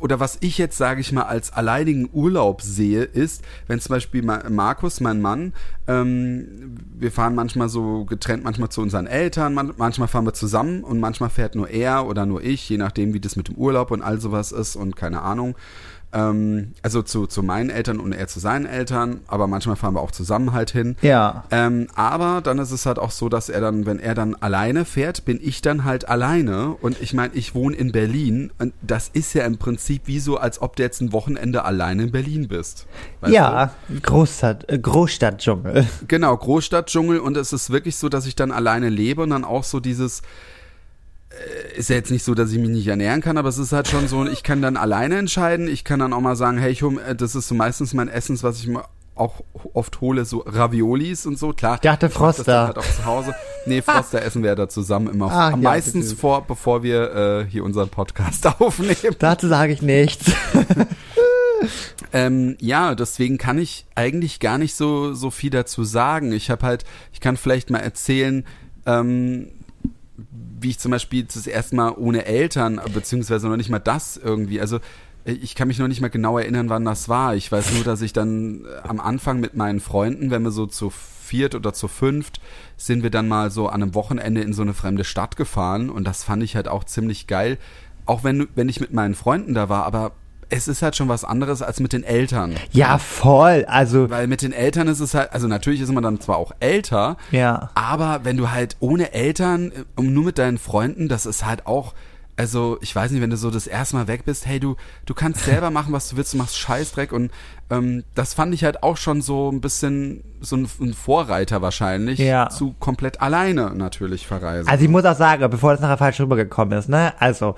oder was ich jetzt, sage ich mal, als alleinigen Urlaub sehe, ist, wenn zum Beispiel Ma- Markus, mein Mann, ähm, wir fahren manchmal so getrennt, manchmal zu unseren Eltern, man, manchmal fahren wir zusammen und manchmal fährt nur er oder nur ich, je nachdem, wie das mit dem Urlaub und all sowas ist und keine Ahnung. Ähm, also zu, zu meinen Eltern und er zu seinen Eltern, aber manchmal fahren wir auch zusammen halt hin. Ja. Ähm, aber dann ist es halt auch so, dass er dann, wenn er dann alleine fährt, bin ich dann halt alleine. Und ich meine, ich wohne in Berlin und das ist ja im Prinzip wie so, als ob du jetzt ein Wochenende alleine in Berlin bist. Weißt ja, Großstadt, äh, Großstadtdschungel. Genau, Großstadtdschungel und es ist wirklich so, dass ich dann alleine lebe und dann auch so dieses ist ja jetzt nicht so, dass ich mich nicht ernähren kann, aber es ist halt schon so, ich kann dann alleine entscheiden. Ich kann dann auch mal sagen, hey, ich hol, äh, das ist so meistens mein Essens, was ich mir auch oft hole, so Raviolis und so. Klar, Ich dachte Froster. Halt auch zu Hause. Nee, Froster essen wir da zusammen immer. Am ja, meistens bitte. vor, bevor wir äh, hier unseren Podcast aufnehmen. Dazu sage ich nichts. Ähm, ja, deswegen kann ich eigentlich gar nicht so, so viel dazu sagen. Ich habe halt, ich kann vielleicht mal erzählen, ähm, wie ich zum Beispiel das erste Mal ohne Eltern, beziehungsweise noch nicht mal das irgendwie, also äh, ich kann mich noch nicht mal genau erinnern, wann das war. Ich weiß nur, dass ich dann äh, am Anfang mit meinen Freunden, wenn wir so zu viert oder zu fünft, sind wir dann mal so an einem Wochenende in so eine fremde Stadt gefahren und das fand ich halt auch ziemlich geil. Auch wenn, wenn ich mit meinen Freunden da war, aber es ist halt schon was anderes als mit den Eltern. Ja, voll. Also, Weil mit den Eltern ist es halt, also natürlich ist man dann zwar auch älter, ja. aber wenn du halt ohne Eltern äh, und nur mit deinen Freunden, das ist halt auch, also ich weiß nicht, wenn du so das erste Mal weg bist, hey, du, du kannst selber machen, was du willst, du machst Scheißdreck und ähm, das fand ich halt auch schon so ein bisschen so ein, ein Vorreiter wahrscheinlich Ja. zu komplett alleine natürlich verreisen. Also ich muss auch sagen, bevor das nachher falsch rübergekommen ist, ne? Also,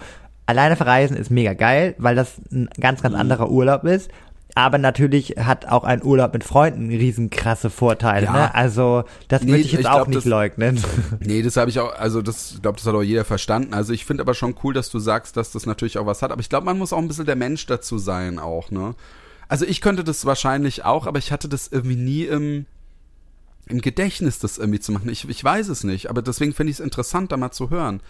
alleine verreisen ist mega geil, weil das ein ganz, Mhm. ganz anderer Urlaub ist. Aber natürlich hat auch ein Urlaub mit Freunden riesen krasse Vorteile, Ja. ne? Also, das Nee, würde ich jetzt ich auch glaub, nicht das- leugnen. Nee, das habe ich auch, also das, ich glaube, das hat auch jeder verstanden. Also ich finde aber schon cool, dass du sagst, dass das natürlich auch was hat. Aber ich glaube, man muss auch ein bisschen der Mensch dazu sein auch, ne? Also ich könnte das wahrscheinlich auch, aber ich hatte das irgendwie nie im, im Gedächtnis, das irgendwie zu machen. Ich, ich weiß es nicht, aber deswegen finde ich es interessant, da mal zu hören.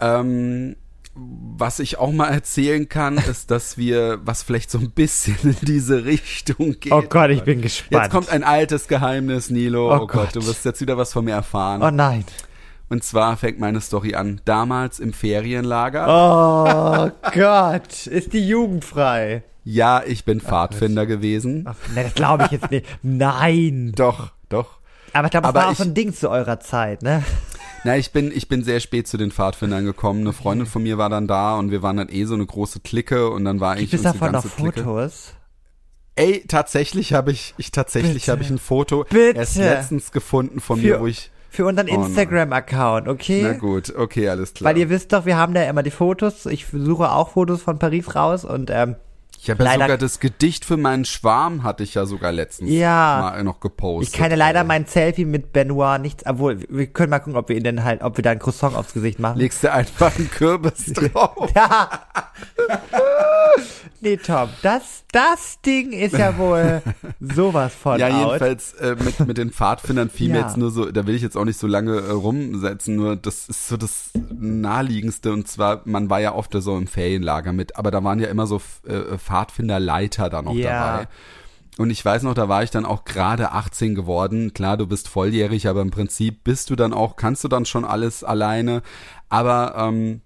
Ähm, was ich auch mal erzählen kann, ist, dass wir, was vielleicht so ein bisschen in diese Richtung geht. oh Gott, ich bin gespannt. Jetzt kommt ein altes Geheimnis, Nilo. Oh Oh, Gott. Gott. du wirst jetzt wieder was von mir erfahren. oh nein. Und zwar fängt meine Story an. Damals im Ferienlager. Oh Gott, ist die jugendfrei? Ja, ich bin Pfadfinder gewesen. Ach, ne, das glaube ich jetzt nicht. Nein. Doch, doch. Aber ich glaube, das Aber war auch so ein Ding zu eurer Zeit, ne? Na, ich bin, ich bin sehr spät zu den Pfadfindern gekommen. Eine Freundin von mir war dann da und wir waren dann eh so eine große Clique und dann war eigentlich Gibt es davon noch ganze Clique. Fotos? Ey, tatsächlich habe ich, ich tatsächlich habe ich ein Foto Bitte. erst letztens gefunden von Für- mir, wo ich. Für unseren Oh. Instagram-Account, okay? Na gut, okay, alles klar. Weil ihr wisst doch, wir haben da immer die Fotos. Ich suche auch Fotos von Paris raus und ähm, ich habe ja sogar das Gedicht für meinen Schwarm hatte ich ja sogar letztens Ja. mal noch gepostet. ich kann ja leider mein Selfie mit Benoit nichts, obwohl wir können mal gucken, ob wir ihn denn halt, ob wir da ein Croissant aufs Gesicht machen. Legst du einfach einen Kürbis drauf. Ja. nee, Tom, das, das Ding ist ja wohl sowas von Ja, out. jedenfalls äh, mit, mit den Pfadfindern fiel mir Ja. jetzt nur so, da will ich jetzt auch nicht so lange äh, rumsetzen, nur das ist so das naheliegendste und zwar, man war ja oft so im Ferienlager mit, aber da waren ja immer so äh, Pfadfinderleiter da noch Ja. dabei. Und ich weiß noch, da war ich dann auch gerade 18 geworden. Klar, du bist volljährig, aber im Prinzip bist du dann auch, kannst du dann schon alles alleine. Aber ähm,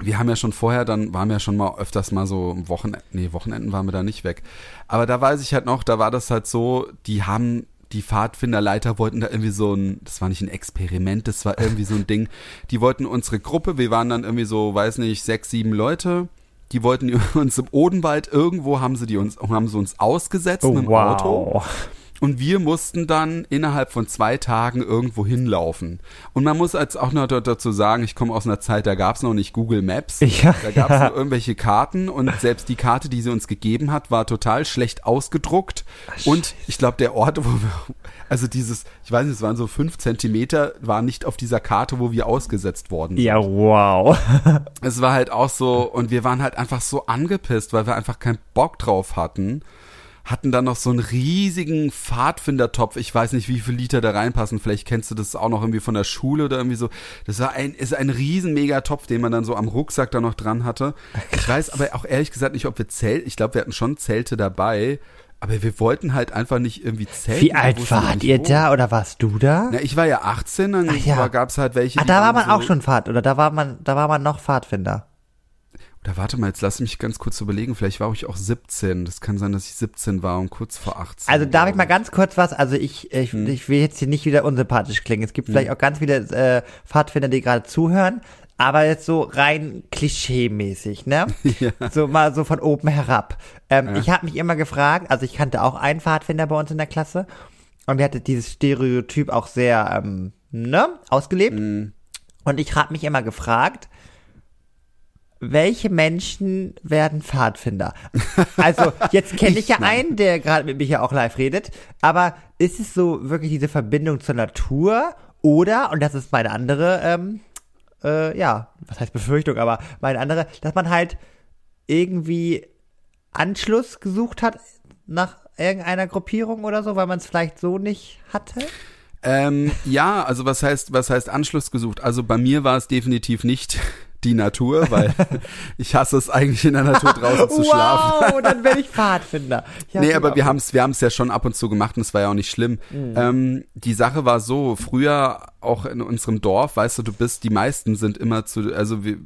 wir haben ja schon vorher, dann waren wir ja schon mal öfters mal so Wochenenden, nee, Wochenenden waren wir da nicht weg. Aber da weiß ich halt noch, da war das halt so, die haben, die Pfadfinderleiter wollten da irgendwie so ein, das war nicht ein Experiment, das war irgendwie so ein Ding, die wollten unsere Gruppe, wir waren dann irgendwie so, weiß nicht, sechs, sieben Leute, die wollten uns im Odenwald, irgendwo haben sie die uns, haben sie uns ausgesetzt oh, mit dem wow. Auto. Und wir mussten dann innerhalb von zwei Tagen irgendwo hinlaufen. Und man muss jetzt auch noch dazu sagen, ich komme aus einer Zeit, da gab es noch nicht Google Maps. Ja, da gab es ja. nur irgendwelche Karten und selbst die Karte, die sie uns gegeben hat, war total schlecht ausgedruckt. und ich glaube, der Ort, wo wir, also dieses, ich weiß nicht, es waren so fünf Zentimeter, war nicht auf dieser Karte, wo wir ausgesetzt worden sind. Ja, wow. Es war halt auch so, und wir waren halt einfach so angepisst, weil wir einfach keinen Bock drauf hatten. Hatten dann noch so einen riesigen Pfadfindertopf. Ich weiß nicht, wie viele Liter da reinpassen. Vielleicht kennst du das auch noch irgendwie von der Schule oder irgendwie so. Das war ein, ist ein riesen Megatopf, den man dann so am Rucksack da noch dran hatte. Ich weiß aber auch ehrlich gesagt nicht, ob wir Zelt, ich glaube, wir hatten schon Zelte dabei. Aber wir wollten halt einfach nicht irgendwie zelten. Wie alt wart ihr wo. da oder warst du da? Na, ich war ja 18, dann ja. gab es halt welche. Ah, da war man so, auch schon Pfad, oder da war man, da war man noch Pfadfinder. Oder warte mal, jetzt lass mich ganz kurz überlegen. Vielleicht war ich auch 17. Das kann sein, dass ich 17 war und kurz vor 18. Also darf ich mal ganz kurz was, also ich, ich, Hm. ich will jetzt hier nicht wieder unsympathisch klingen. Es gibt vielleicht auch ganz viele äh, Pfadfinder, die gerade zuhören, aber jetzt so rein klischee-mäßig, ne? Ja. So mal so von oben herab. Ähm, Ja. Ich habe mich immer gefragt, also ich kannte auch einen Pfadfinder bei uns in der Klasse und der hatte dieses Stereotyp auch sehr, ähm, ne, ausgelebt. Hm. Und ich habe mich immer gefragt, welche Menschen werden Pfadfinder? Also, jetzt kenne ich ja einen, der gerade mit mir hier auch live redet, aber ist es so wirklich diese Verbindung zur Natur oder, und das ist meine andere, ähm, äh, ja, was heißt Befürchtung, aber meine andere, dass man halt irgendwie Anschluss gesucht hat nach irgendeiner Gruppierung oder so, weil man es vielleicht so nicht hatte? Ähm, ja, also was heißt, was heißt Anschluss gesucht? Also bei mir war es definitiv nicht die Natur, weil ich hasse es eigentlich in der Natur draußen zu schlafen. wow, dann werde ich Pfadfinder. Ja, nee, aber wir okay. haben es wir haben's ja schon ab und zu gemacht und es war ja auch nicht schlimm. Mhm. Ähm, die Sache war so, früher auch in unserem Dorf, weißt du, du bist, die meisten sind immer zu, also wir,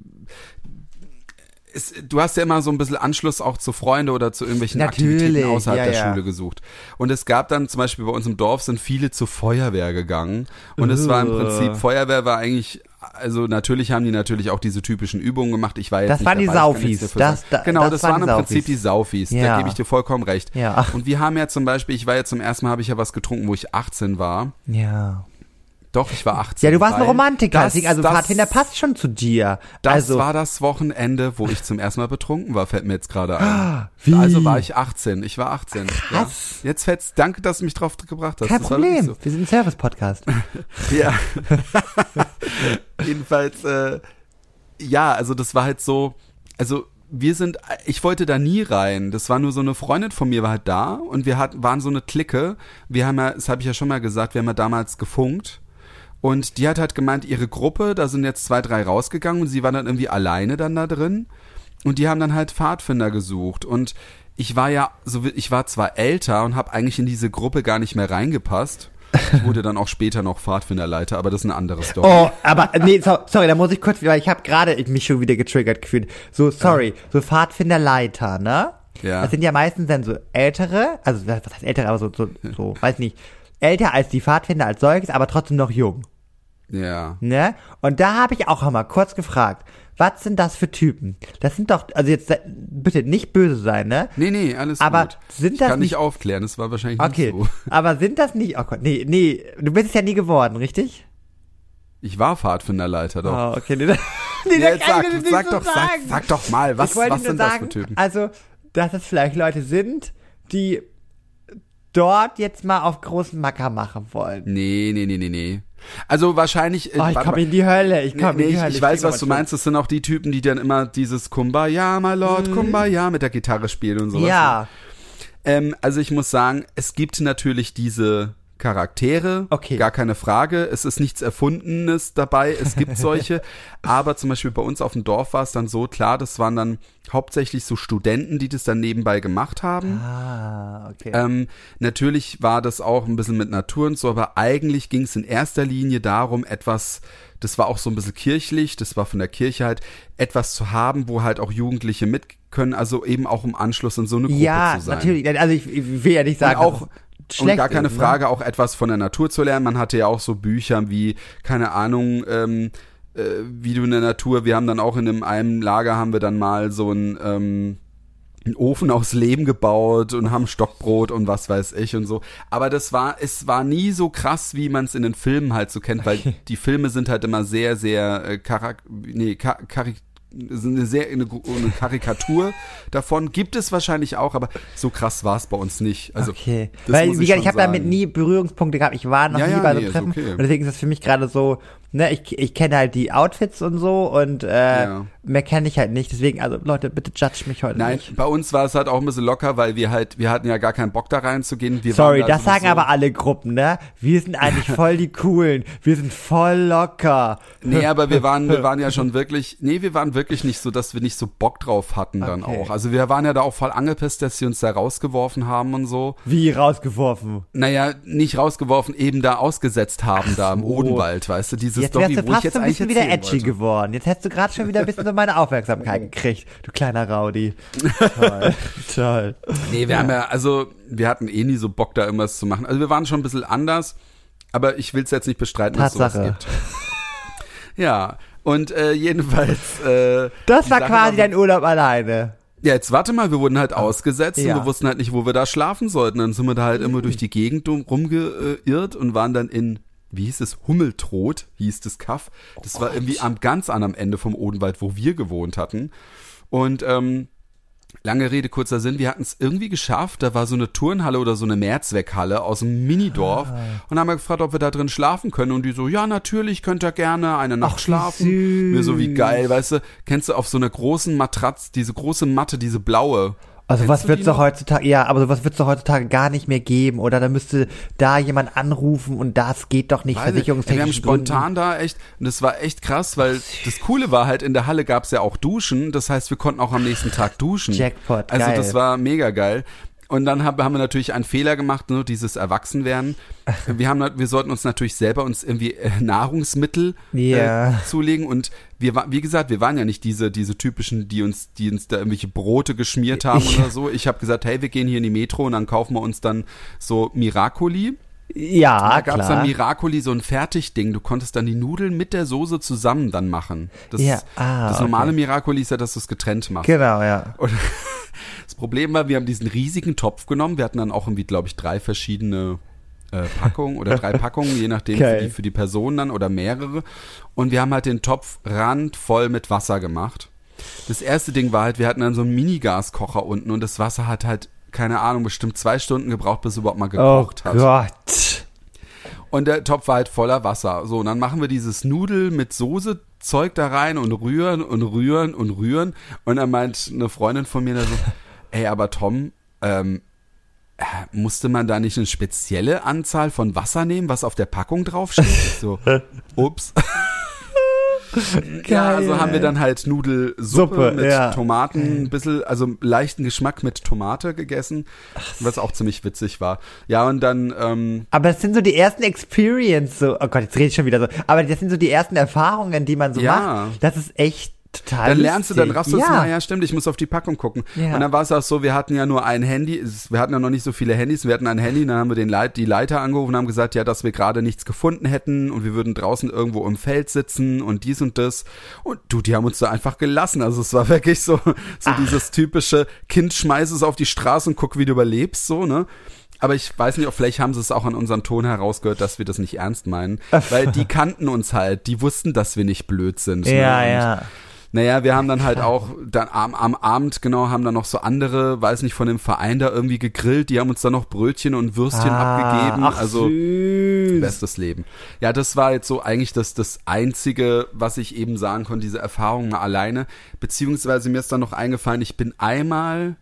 es, du hast ja immer so ein bisschen Anschluss auch zu Freunde oder zu irgendwelchen Natürlich, Aktivitäten außerhalb ja, der ja. Schule gesucht. Und es gab dann zum Beispiel bei uns im Dorf sind viele zur Feuerwehr gegangen. Und es war im Uh. Prinzip, Feuerwehr war eigentlich, also natürlich haben die natürlich auch diese typischen Übungen gemacht. Ich war jetzt Das waren die dabei, Saufis. Das- da- genau, das das, waren waren im Prinzip die Saufis. Ja. Da gebe ich dir vollkommen recht. Ja. Und wir haben ja zum Beispiel, ich war ja zum ersten Mal, habe ich ja was getrunken, wo ich 18 war. Ja. Doch, ich war 18. Ja, du warst ein Romantiker, das- also das- Pfadfinder passt schon zu dir. Das also, war das Wochenende, wo ich zum ersten Mal betrunken war, fällt mir jetzt gerade ein. Wie? Also war ich 18. Ich war 18. Krass. Ja. Jetzt fällt's, danke, dass du mich drauf gebracht hast. kein Das Problem. Wir sind ein Service-Podcast. So. Ja. Jedenfalls, äh, ja, also das war halt so, also wir sind, ich wollte da nie rein. Das war nur so eine Freundin von mir war halt da und wir hatten, waren so eine Clique. Wir haben ja, das habe ich ja schon mal gesagt, wir haben ja damals gefunkt. Und die hat halt gemeint, ihre Gruppe, da sind jetzt zwei, drei rausgegangen und sie war dann irgendwie alleine dann da drin. Und die haben dann halt Pfadfinder gesucht. Und ich war ja, so, ich war zwar älter und habe eigentlich in diese Gruppe gar nicht mehr reingepasst. Ich wurde dann auch später noch Pfadfinderleiter, aber das ist eine andere Story. Oh, aber nee, so, sorry, da muss ich kurz, weil ich habe gerade mich schon wieder getriggert gefühlt. So, sorry, so Pfadfinderleiter, ne? Ja. Das sind ja meistens dann so ältere, also was heißt ältere, aber so, so, so, weiß nicht, älter als die Pfadfinder als solches, aber trotzdem noch jung, Ja. ne? Und da habe ich auch einmal kurz gefragt, was sind das für Typen? Das sind doch, also jetzt bitte nicht böse sein, ne? Nee, nee, alles Aber gut. sind ich das kann nicht nicht- aufklären, das war wahrscheinlich Okay, nicht so. aber sind das nicht, oh Gott, nee, nee, du bist es ja nie geworden, richtig? Ich war Pfadfinderleiter doch. Oh, okay, nee, nee, das jetzt sag, ich nicht sag so doch, sag, sag doch mal, was, ich was sind sagen, das für Typen? Also, dass es vielleicht Leute sind, die dort jetzt mal auf großen Macker machen wollen. Nee, nee, nee, nee, nee. Also wahrscheinlich. Oh, ich mal. in die Hölle, ich komme nee, in die ich, Hölle. ich weiß, krieg was du meinst. Das sind auch die Typen, die dann immer dieses Kumbaya, my Lord, Mhm. Kumbaya mit der Gitarre spielen und sowas. Ja, Ähm, also ich muss sagen, es gibt natürlich diese Charaktere, Okay. gar keine Frage. Es ist nichts Erfundenes dabei, es gibt solche. aber zum Beispiel bei uns auf dem Dorf war es dann so, klar, das waren dann hauptsächlich so Studenten, die das dann nebenbei gemacht haben. Ah, okay. Ähm, natürlich war das auch ein bisschen mit Natur und so, aber eigentlich ging es in erster Linie darum, etwas, das war auch so ein bisschen kirchlich, das war von der Kirche halt, etwas zu haben, wo halt auch Jugendliche mit können, also eben auch im Anschluss in so eine Gruppe ja, zu sein. natürlich. Also ich, ich will ja nicht sagen, Und auch es und schlecht gar keine ne? Frage, auch etwas von der Natur zu lernen. Man hatte ja auch so Bücher wie, keine Ahnung, ähm, äh, wie du in der Natur, wir haben dann auch in einem, einem Lager haben wir dann mal so ein, ähm, einen Ofen aus Lehm gebaut und haben Stockbrot und was weiß ich und so. Aber das war, es war nie so krass, wie man es in den Filmen halt so kennt, weil die Filme sind halt immer sehr, sehr äh, karak nee, ka karik eine sehr eine, eine Karikatur davon gibt es wahrscheinlich auch, aber so krass war es bei uns nicht. Also Okay. Weil, wie gesagt, ich schon habe damit nie Berührungspunkte gehabt. Ich war noch Ja, nie ja, bei so nee, Treffen. okay. Und deswegen ist das für mich gerade so, ne, ich, ich kenne halt die Outfits und so und äh, Ja. mehr kenne ich halt nicht. Deswegen, also Leute, bitte judge mich heute Nein, nicht. bei uns war es halt auch ein bisschen locker, weil wir halt, wir hatten ja gar keinen Bock da reinzugehen. Wir Sorry, da das sagen aber alle Gruppen, ne? Wir sind eigentlich voll die coolen. Wir sind voll locker. Nee, aber wir waren, wir waren ja schon wirklich, nee, wir waren wirklich nicht so, dass wir nicht so Bock drauf hatten dann Okay. auch. Also wir waren ja da auch voll angepisst, dass sie uns da rausgeworfen haben und so. Wie rausgeworfen. Naja, nicht rausgeworfen, eben da ausgesetzt haben, da im so. Odenwald, weißt du, diese Jetzt Story, wärst du fast ein bisschen wieder edgy wollte. geworden. Jetzt hättest du gerade schon wieder ein bisschen so meine Aufmerksamkeit gekriegt, du kleiner Rowdy. Toll, toll. Nee, wir haben ja, also wir hatten eh nie so Bock, da irgendwas zu machen. Also wir waren schon ein bisschen anders, aber ich will es jetzt nicht bestreiten, dass es sowas Tatsache. gibt. Ja, und äh, jedenfalls. Äh, Das war quasi dein Urlaub alleine. Ja, jetzt warte mal, wir wurden halt ausgesetzt Ja. und wir wussten halt nicht, wo wir da schlafen sollten. Dann sind wir da halt immer durch die Gegend rumgeirrt und waren dann in, wie hieß es, Hummeltrot, hieß das Kaff. Das war irgendwie am ganz anderen Ende vom Odenwald, wo wir gewohnt hatten. Und ähm, lange Rede, kurzer Sinn, wir hatten es irgendwie geschafft, da war so eine Turnhalle oder so eine Mehrzweckhalle aus einem Minidorf. Ah. und haben wir gefragt, ob wir da drin schlafen können. Und die so, ja, natürlich, könnt ihr gerne eine Nacht Ach, schlafen. Mir so, wie geil, weißt du, kennst du auf so einer großen Matratze, diese große Matte, diese blaue, Also was wird's doch heutzutage, ja, aber was wird's doch heutzutage gar nicht mehr geben oder da müsste da jemand anrufen und das geht doch nicht Weiß ich. Ja, wir haben versicherungstechnisch. spontan da echt, und das war echt krass, weil das Coole war halt, in der Halle gab's ja auch Duschen, das heißt, wir konnten auch am nächsten Tag duschen. Jackpot, Also geil. das war mega geil. Und dann haben, haben wir natürlich einen Fehler gemacht, nur dieses Erwachsenwerden. Wir haben, wir sollten uns natürlich selber uns irgendwie äh, Nahrungsmittel Ja. äh, zulegen und wir wie gesagt, wir waren ja nicht diese, diese typischen, die uns, die uns da irgendwelche Brote geschmiert haben oder so. Ich habe gesagt, hey, wir gehen hier in die Metro und dann kaufen wir uns dann so Miracoli. Ja, Da gab's dann klar. Miracoli, so ein Fertigding. Du konntest dann die Nudeln mit der Soße zusammen dann machen. Das, Ja, ah, das normale okay. Miracoli ist ja, dass du es getrennt machst. Genau, ja. Und das Problem war, wir haben diesen riesigen Topf genommen. Wir hatten dann auch irgendwie, glaube ich, drei verschiedene äh, Packungen oder drei Packungen, je nachdem für Geil. die, für die Person dann oder mehrere. Und wir haben halt den Topf randvoll mit Wasser gemacht. Das erste Ding war halt, wir hatten dann so einen Mini-Gaskocher unten und das Wasser hat halt, keine Ahnung, bestimmt zwei Stunden gebraucht, bis es überhaupt mal Oh gekocht hat. Gott. Und der Topf war halt voller Wasser. So, und dann machen wir dieses Nudel mit Soße Zeug da rein und rühren und rühren und rühren. Und dann meint eine Freundin von mir da so, ey, aber Tom, ähm, äh, musste man da nicht eine spezielle Anzahl von Wasser nehmen, was auf der Packung draufsteht? So, ups. Ja, also haben wir dann halt Nudelsuppe Suppe, mit ja. Tomaten, ein bisschen, also leichten Geschmack mit Tomate gegessen, was auch ziemlich witzig war. Ja, und dann, ähm, Aber das sind so die ersten Experience, so, oh Gott, jetzt rede ich schon wieder so, aber das sind so die ersten Erfahrungen, die man so Ja. macht. Das ist echt total Dann lernst du, dann lustig. raffst du es, ja. na ja, stimmt, ich muss auf die Packung gucken. Ja. Und dann war es auch so, wir hatten ja nur ein Handy, es- wir hatten ja noch nicht so viele Handys, wir hatten ein Handy, dann haben wir den Leit, die Leiter angerufen und haben gesagt, ja, dass wir gerade nichts gefunden hätten und wir würden draußen irgendwo im Feld sitzen und dies und das. Und du, die haben uns da einfach gelassen. Also es war wirklich so, so dieses typische Kind schmeiß es auf die Straße und guck, wie du überlebst, so, ne? Aber ich weiß nicht, ob vielleicht haben sie es auch an unserem Ton herausgehört, dass wir das nicht ernst meinen. Weil die kannten uns halt, die wussten, dass wir nicht blöd sind. ne? Ja, Und ja. Naja, wir haben dann halt auch dann am, am Abend, genau, haben dann noch so andere, weiß nicht, von dem Verein da irgendwie gegrillt. Die haben uns dann noch Brötchen und Würstchen abgegeben. Ah, Ach, also süß. bestes Leben. Ja, das war jetzt so eigentlich das, das Einzige, was ich eben sagen konnte, diese Erfahrung mal alleine. Beziehungsweise mir ist dann noch eingefallen, ich bin einmal,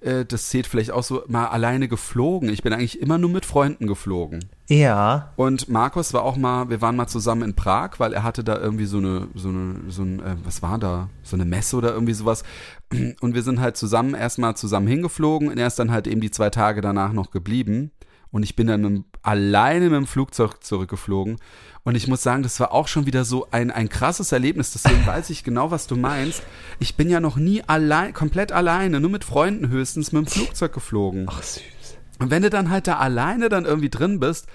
äh, das zählt vielleicht auch so, mal alleine geflogen. Ich bin eigentlich immer nur mit Freunden geflogen. Ja. Und Markus war auch mal, wir waren mal zusammen in Prag, weil er hatte da irgendwie so eine, so eine, so ein, äh, was war da? So eine Messe oder irgendwie sowas. Und wir sind halt zusammen erstmal zusammen hingeflogen und er ist dann halt eben die zwei Tage danach noch geblieben. Und ich bin dann mit, alleine mit dem Flugzeug zurückgeflogen. Und ich muss sagen, das war auch schon wieder so ein, ein krasses Erlebnis. Deswegen weiß ich genau, was du meinst. Ich bin ja noch nie allein, komplett alleine, nur mit Freunden höchstens mit dem Flugzeug geflogen. Ach, süß. Und wenn du dann halt da alleine dann irgendwie drin bist,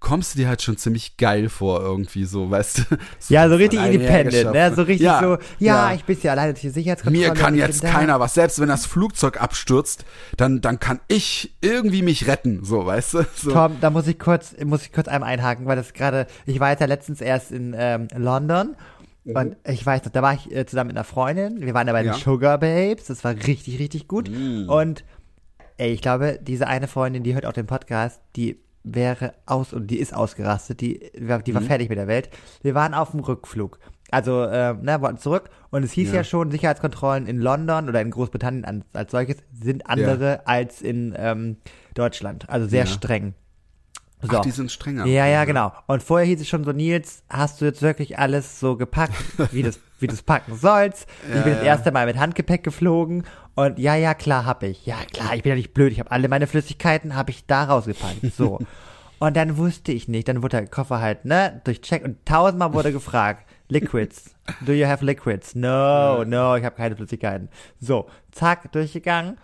kommst du dir halt schon ziemlich geil vor irgendwie so, weißt du? Ja, so richtig independent, ne? So richtig Ja, so, ja, ja. ich bin ja alleine durch die Sicherheitskontrolle. Mir kann jetzt bin da. keiner was. Selbst wenn das Flugzeug abstürzt, dann, dann kann ich irgendwie mich retten, so, weißt du? So. Tom, da muss ich kurz, muss ich kurz einmal einhaken, weil das gerade, ich war jetzt ja letztens erst in ähm, London und ich weiß noch, da war ich äh, zusammen mit einer Freundin, wir waren da bei den Ja. Sugar Babes, das war richtig, richtig gut Mm. und ey, ich glaube, diese eine Freundin, die hört auch den Podcast, die wäre aus und die ist ausgerastet, die, die war Mhm. fertig mit der Welt. Wir waren auf dem Rückflug. Also, äh, ne, wollten zurück und es hieß ja, Ja. schon, Sicherheitskontrollen in London oder in Großbritannien an, als solches sind andere als in ähm, Deutschland. Also sehr Ja. streng. So. Ach, die sind strenger. Ja, ja, genau. Und vorher hieß es schon so, Nils, hast du jetzt wirklich alles so gepackt, wie du wie du's packen sollst? ich Ja, bin das ja. erste Mal mit Handgepäck geflogen und ja, ja, klar, hab ich. Ja, klar, ich bin ja nicht blöd. Ich habe alle meine Flüssigkeiten, habe ich da rausgepackt. So. und dann wusste ich nicht, dann wurde der Koffer halt, ne, durchcheckt und tausendmal wurde gefragt, Liquids, do you have liquids? No, no, ich habe keine Flüssigkeiten. So, zack, durchgegangen.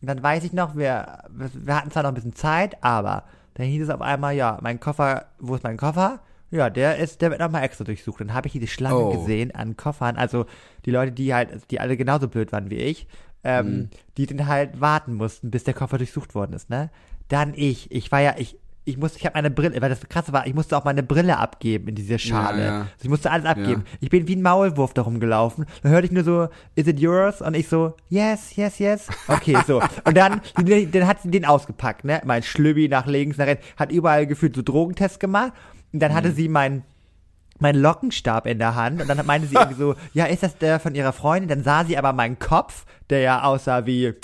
Und dann weiß ich noch, wir, wir hatten zwar noch ein bisschen Zeit, aber dann hieß es auf einmal, ja, mein Koffer, wo ist mein Koffer? Ja, der ist, der wird nochmal extra durchsucht. Dann habe ich diese Schlange Oh. gesehen an Koffern. Also die Leute, die halt, die alle genauso blöd waren wie ich, ähm, die dann halt warten mussten, bis der Koffer durchsucht worden ist, ne? Dann ich. Ich war ja, ich, ich musste, ich habe meine Brille, weil das krasse war, ich musste auch meine Brille abgeben in diese Schale. Ja, ja. Also ich musste alles abgeben. Ich bin wie ein Maulwurf da rumgelaufen. Dann hörte ich nur so, is it yours? Und ich so, yes, yes, yes. Okay, so. Und dann, dann hat sie den ausgepackt, ne? Mein Schlübbi nach links, nach rechts, hat überall gefühlt so Drogentests gemacht. Und dann hatte sie mein, meinen Lockenstab in der Hand und dann meinte sie irgendwie so, ja, ist das der von ihrer Freundin? Dann sah sie aber meinen Kopf, der ja aussah wie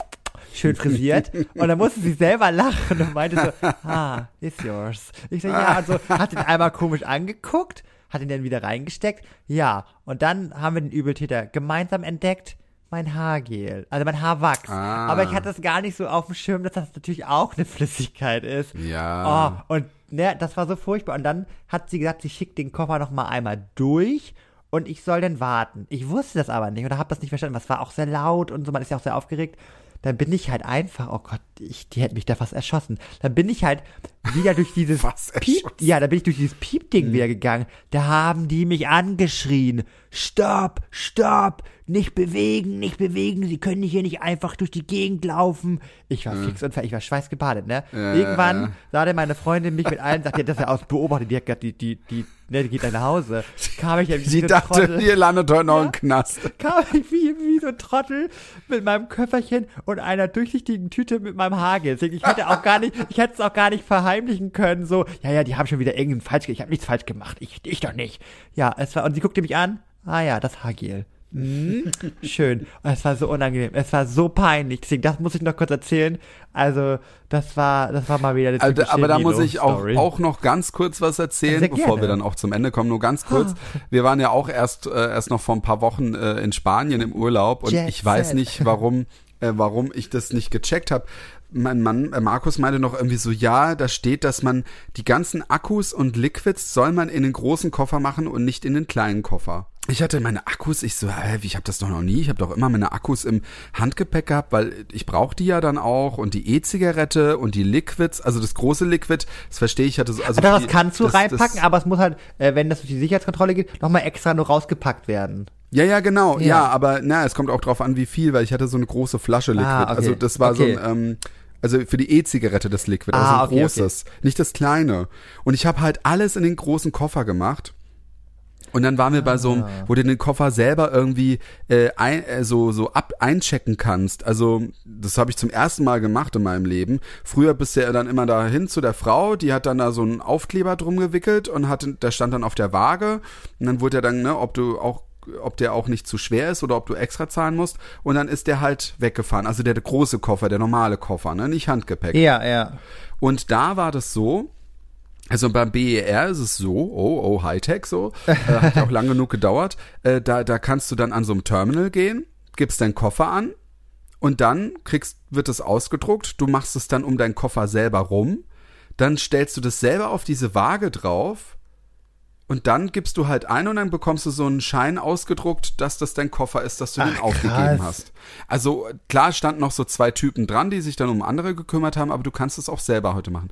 schön frisiert und dann musste sie selber lachen und meinte so, ah, it's yours. Ich so, ja, also hat ihn einmal komisch angeguckt, hat ihn dann wieder reingesteckt, ja, und dann haben wir den Übeltäter gemeinsam entdeckt, mein Haargel, also mein Haarwachs. Ah. Aber ich hatte das gar nicht so auf dem Schirm, dass das natürlich auch eine Flüssigkeit ist. Ja. Oh, und ne, das war so furchtbar. Und dann hat sie gesagt, sie schickt den Koffer noch mal einmal durch und ich soll dann warten. Ich wusste das aber nicht oder habe das nicht verstanden. Was war auch sehr laut und so, man ist ja auch sehr aufgeregt. Dann bin ich halt einfach, oh Gott, ich, die hätte mich da fast erschossen. Dann bin ich halt wieder durch dieses Fast Piep, ja, da bin ich durch dieses Piepding wieder gegangen. Da haben die mich angeschrien. Stopp, stopp, nicht bewegen, nicht bewegen. Sie können hier nicht einfach durch die Gegend laufen. Ich war fix und fertig, ich war schweißgebadet, ne? Ja, Irgendwann ja. sah dann meine Freundin mich mit allen, sagt, ja, das ist ja aus beobachtet, die hat gesagt, die, die, die, ne, die geht dann nach Hause. Kam ich ja wie Sie so ein dachte, Trottel ihr landet heute noch im Knast. kam ich wie, wie so ein Trottel mit meinem Köfferchen und einer durchsichtigen Tüte mit meinem Haargel. Deswegen, Ich hätte auch gar nicht, ich hätte es auch gar nicht verheimlichen können, so, ja, ja, die haben schon wieder irgendeinen falsch, ge- ich habe nichts falsch gemacht, ich, ich doch nicht. Ja, es war, und sie guckte mich an, ah ja, das Haargel. Hm, schön. Und es war so unangenehm. Es war so peinlich. Deswegen, das muss ich noch kurz erzählen. Also, das war, das war mal wieder eine Also, aber da muss ich auch, auch noch ganz kurz was erzählen, bevor wir dann auch zum Ende kommen. Nur ganz kurz. Wir waren ja auch erst, äh, erst noch vor ein paar Wochen äh, in Spanien im Urlaub und Jet ich weiß nicht, warum, äh, warum ich das nicht gecheckt habe. Mein Mann, äh, Markus meinte noch irgendwie so, ja, da steht, dass man die ganzen Akkus und Liquids soll man in den großen Koffer machen und nicht in den kleinen Koffer. Ich hatte meine Akkus, ich so, hä, ich habe das doch noch nie, ich habe doch immer meine Akkus im Handgepäck gehabt, weil ich brauche die ja dann auch und die E-Zigarette und die Liquids, also das große Liquid, das verstehe ich, hatte so, also das die, kannst du das- reinpacken, das, aber es muss halt, äh, wenn das durch die Sicherheitskontrolle geht, nochmal extra nur rausgepackt werden. Ja, ja, genau, ja. Ja. aber na, es kommt auch drauf an, wie viel, weil ich hatte so eine große Flasche Liquid, Ah, okay. also das war Okay. so ein, ähm, also für die E-Zigarette das Liquid, Ah, so ein okay, großes, nicht das kleine. Und ich habe halt alles in den großen Koffer gemacht. Und dann waren wir bei so einem, wo du den Koffer selber irgendwie äh, ein, äh, so so ab einchecken kannst. Also das habe ich zum ersten Mal gemacht in meinem Leben. Früher bist du ja dann immer dahin zu der Frau, die hat dann da so einen Aufkleber drum gewickelt und hat, der stand dann auf der Waage und dann wurde er dann, ne, ob du auch ob der auch nicht zu schwer ist oder ob du extra zahlen musst und dann ist der halt weggefahren. Also der große Koffer, der normale Koffer, ne, nicht Handgepäck. Ja, ja. Und da war das so, also beim BER ist es so, oh, oh, Hightech so, äh, hat ja auch lang genug gedauert, äh, da, da kannst du dann an so einem Terminal gehen, gibst deinen Koffer an und dann kriegst, wird es ausgedruckt, du machst es dann um deinen Koffer selber rum, dann stellst du das selber auf diese Waage drauf und dann gibst du halt ein und dann bekommst du so einen Schein ausgedruckt, dass das dein Koffer ist, dass du den Ach, aufgegeben krass. hast. Also klar standen noch so zwei Typen dran, die sich dann um andere gekümmert haben, aber du kannst es auch selber heute machen.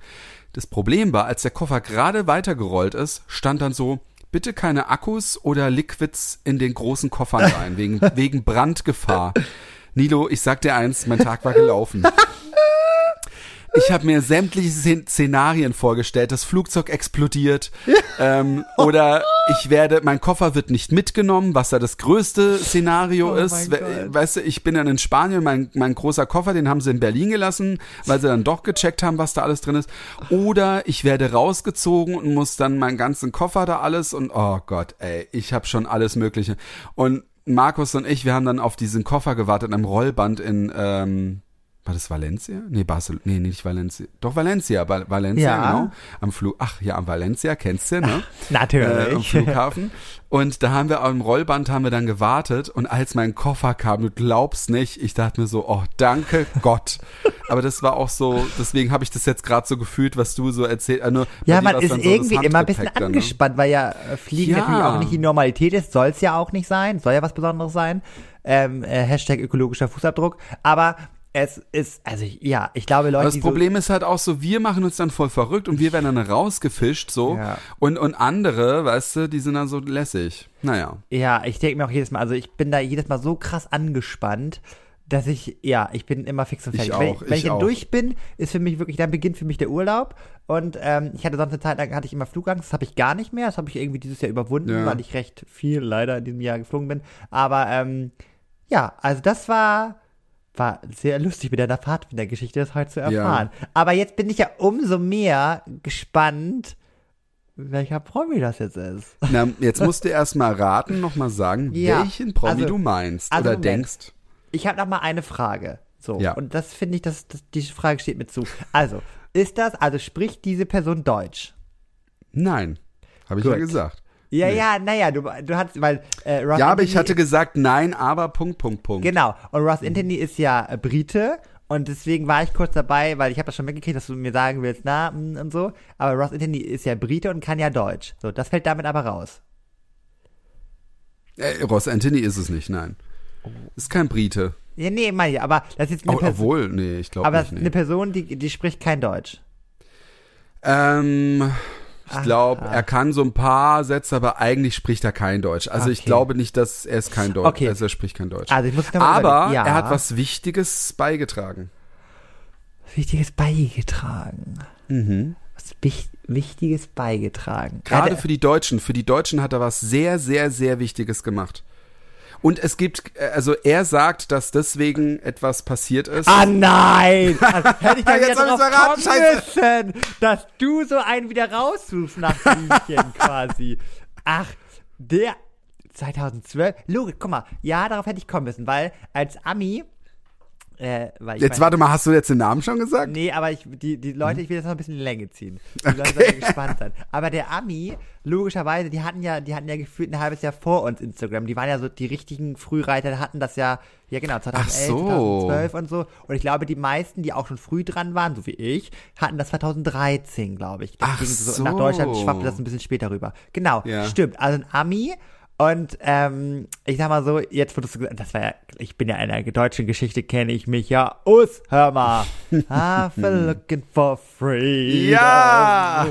Das Problem war, als der Koffer gerade weitergerollt ist, stand dann so, bitte keine Akkus oder Liquids in den großen Koffern rein, wegen, wegen Brandgefahr. Nilo, ich sag dir eins, mein Tag war gelaufen. Ich habe mir sämtliche Szen- Szenarien vorgestellt. Das Flugzeug explodiert ähm, oder ich werde, mein Koffer wird nicht mitgenommen, was ja das größte Szenario Oh ist. We-. Weißt du, ich bin dann in Spanien, mein, mein großer Koffer, den haben sie in Berlin gelassen, weil sie dann doch gecheckt haben, was da alles drin ist. Oder ich werde rausgezogen und muss dann meinen ganzen Koffer da alles und oh Gott, ey, ich habe schon alles Mögliche. Und Markus und ich, wir haben dann auf diesen Koffer gewartet in einem Rollband in ähm, war das Valencia? Nee, Barcelona. Nee, nicht Valencia. Doch Valencia, Val Valencia, Ja. genau. Am Flug. Ach ja, am Valencia, kennst du, ne? Natürlich. Äh, am Flughafen. Und da haben wir am Rollband haben wir dann gewartet und als mein Koffer kam, du glaubst nicht, ich dachte mir so, oh, danke Gott. Aber das war auch so, deswegen habe ich das jetzt gerade so gefühlt, was du so erzählt. Äh, nur Ja, man ist dann so irgendwie immer ein bisschen dann, ne? angespannt, weil ja äh, Fliegen Ja. natürlich auch nicht die Normalität ist, soll es ja auch nicht sein, soll ja was Besonderes sein. Ähm, äh, Hashtag ökologischer Fußabdruck. Aber es ist, also ja, ich glaube, Leute, Aber das Problem ist halt auch so, wir machen uns dann voll verrückt und wir werden dann rausgefischt so Ja. und und andere, weißt du, die sind dann so lässig. Naja. so, ja, ich denke mir auch jedes Mal, also ich bin da jedes Mal so krass angespannt, dass ich, ja, ich bin immer fix und Ich fertig. wenn auch, ich, wenn ich ich dann auch. durch bin, ist für mich wirklich, dann beginnt für mich der Urlaub. Und ähm, ich hatte sonst eine Zeit lang, hatte ich immer Flugangst, das habe ich gar nicht mehr. Das habe ich irgendwie dieses Jahr überwunden, Ja. weil ich recht viel leider in diesem Jahr geflogen bin. Aber ähm, ja, also das war, war sehr lustig mit deiner Pfadfindergeschichte, das heute zu erfahren. Aber jetzt bin ich ja umso mehr gespannt, welcher Promi das jetzt ist. Na, jetzt musst du erst mal raten, noch mal sagen, Ja, welchen Promi also- du meinst also oder Moment. denkst. Ich habe noch mal eine Frage. So, Ja. und das finde ich, das, das, die Frage steht mir zu. Also, ist das, also spricht diese Person Deutsch? Nein, habe ich Gut. ja gesagt. Ja, Nee. ja, naja, du, du hast, weil äh, Ross Ja, aber ich Anthony- hatte gesagt, nein, aber Punkt, Punkt, Punkt. Genau. Und Ross Anthony ist ja äh, Brite und deswegen war ich kurz dabei, weil ich habe das schon mitgekriegt, dass du mir sagen willst, na mm, und so. Aber Ross Anthony ist ja Brite und kann ja Deutsch. So, das fällt damit aber raus. Äh, Ross Anthony ist es nicht, nein. Ist kein Brite. Ja, nee, meine ich, aber das ist jetzt eine Person. Obwohl, nee, ich glaube Aber nicht. das ist Nee. eine Person, die, die spricht kein Deutsch. Ähm, ich glaube, Aha. er kann so ein paar Sätze, aber eigentlich spricht er kein Deutsch. Also ich Okay. glaube nicht, dass er ist kein Deutsch. Okay. Also er spricht kein Deutsch. Also ich muss aber ja, er hat was Wichtiges beigetragen. Wichtiges beigetragen. Mhm. Was Wich Wichtiges beigetragen. Gerade für die Deutschen. Für die Deutschen hat er was sehr, sehr, sehr Wichtiges gemacht. Und es gibt, äh, also er sagt, dass deswegen etwas passiert ist. Ah nein! Also, hätte ich da Jetzt drauf verraten, kommen müssen, dass du so einen wieder raussuchst nach Blümchen quasi. Ach, der 2012. Logisch, guck mal. Ja, darauf hätte ich kommen müssen, weil als Ami, äh, Jetzt warte mal, hast du jetzt den Namen schon gesagt? Nee, aber ich, die, die Leute, ich will das noch ein bisschen in Länge ziehen. Die Leute sollen gespannt sein. Aber der Ami, logischerweise, die hatten ja, die hatten ja gefühlt ein halbes Jahr vor uns Instagram. Die waren ja so, die richtigen Frühreiter hatten das ja, ja genau, 2011, so. 2012 und so. Und ich glaube, die meisten, die auch schon früh dran waren, so wie ich, hatten das 2013, glaube ich. Das Ach ging so, so. nach Deutschland schwappte das ein bisschen später rüber. Genau, Ja. stimmt. Also ein Ami, und ähm, ich sag mal so, jetzt wurdest du gesagt, das war ja, ich bin ja in der deutschen Geschichte, kenne ich mich ja aus, hör mal. I've been looking for freedom. Ja!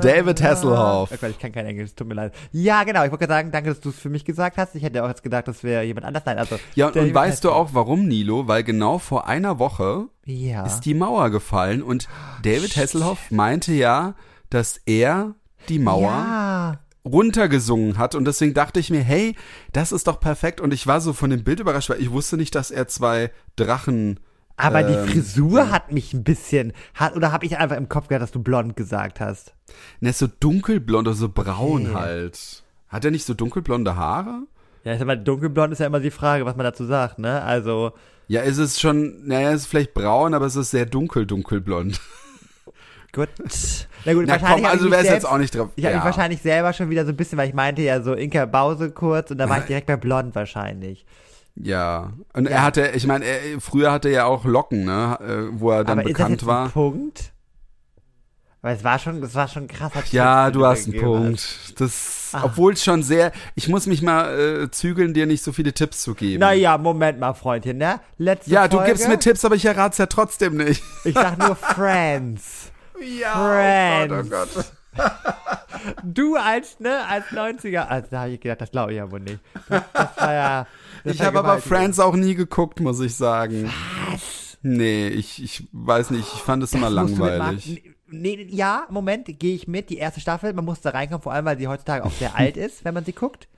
David Hasselhoff. Oh Gott, ich kann kein Englisch, tut mir leid. Ja, genau, ich wollte gerade sagen, danke, dass du es für mich gesagt hast. Ich hätte auch jetzt gedacht, das wäre jemand anders. Nein, also. Ja, und, und weißt du auch, warum, Nilo? Weil genau vor einer Woche Ja. ist die Mauer gefallen und David Hasselhoff meinte ja, dass er die Mauer Ja. Runtergesungen hat und deswegen dachte ich mir, hey, das ist doch perfekt und ich war so von dem Bild überrascht, weil ich wusste nicht, dass er zwei Drachen Aber die Ähm, Frisur hat mich ein bisschen, hat, oder habe ich einfach im Kopf gehabt, dass du blond gesagt hast? Ne, ist so dunkelblond oder so braun Okay. halt. Hat er nicht so dunkelblonde Haare? Ja, ich sag mal, dunkelblond ist ja immer die Frage, was man dazu sagt, ne? Also, Ja, ist es schon, naja, es ist vielleicht braun, aber es ist sehr dunkel, dunkelblond. gut. Na gut, Na wahrscheinlich komm, also du mich wärst jetzt auch nicht drauf. Ich habe ja. mich wahrscheinlich selber schon wieder so ein bisschen, weil ich meinte ja so Inka Bause kurz und da war ich direkt bei blond wahrscheinlich. Ja. Und Ja. er hatte, ich meine, er, früher hatte er ja auch Locken, ne, äh, wo er dann Aber ist das bekannt jetzt war. ein Punkt? Aber es war schon, das war schon krass. Ja, du hast einen Punkt. Das, Ah. obwohl es schon sehr, ich muss mich mal äh, zügeln, dir nicht so viele Tipps zu geben. Naja, Moment mal, Freundchen, ne? Letzte Ja, du Folge, gibst mir Tipps, aber ich errate es ja trotzdem nicht. Ich sag nur Friends. Ja, Friends. oh Gott, oh Gott. Du als, ne, als 90er, also da habe ich gedacht, das glaube ich ja wohl nicht. Das, das war ja. Das Ich habe aber. Friends auch nie geguckt, muss ich sagen. Was? Nee, ich, ich weiß nicht, ich fand es immer langweilig. Nee, ja, Moment, gehe ich mit. Die erste Staffel, man muss da reinkommen, vor allem, weil sie heutzutage auch sehr alt ist, wenn man sie guckt.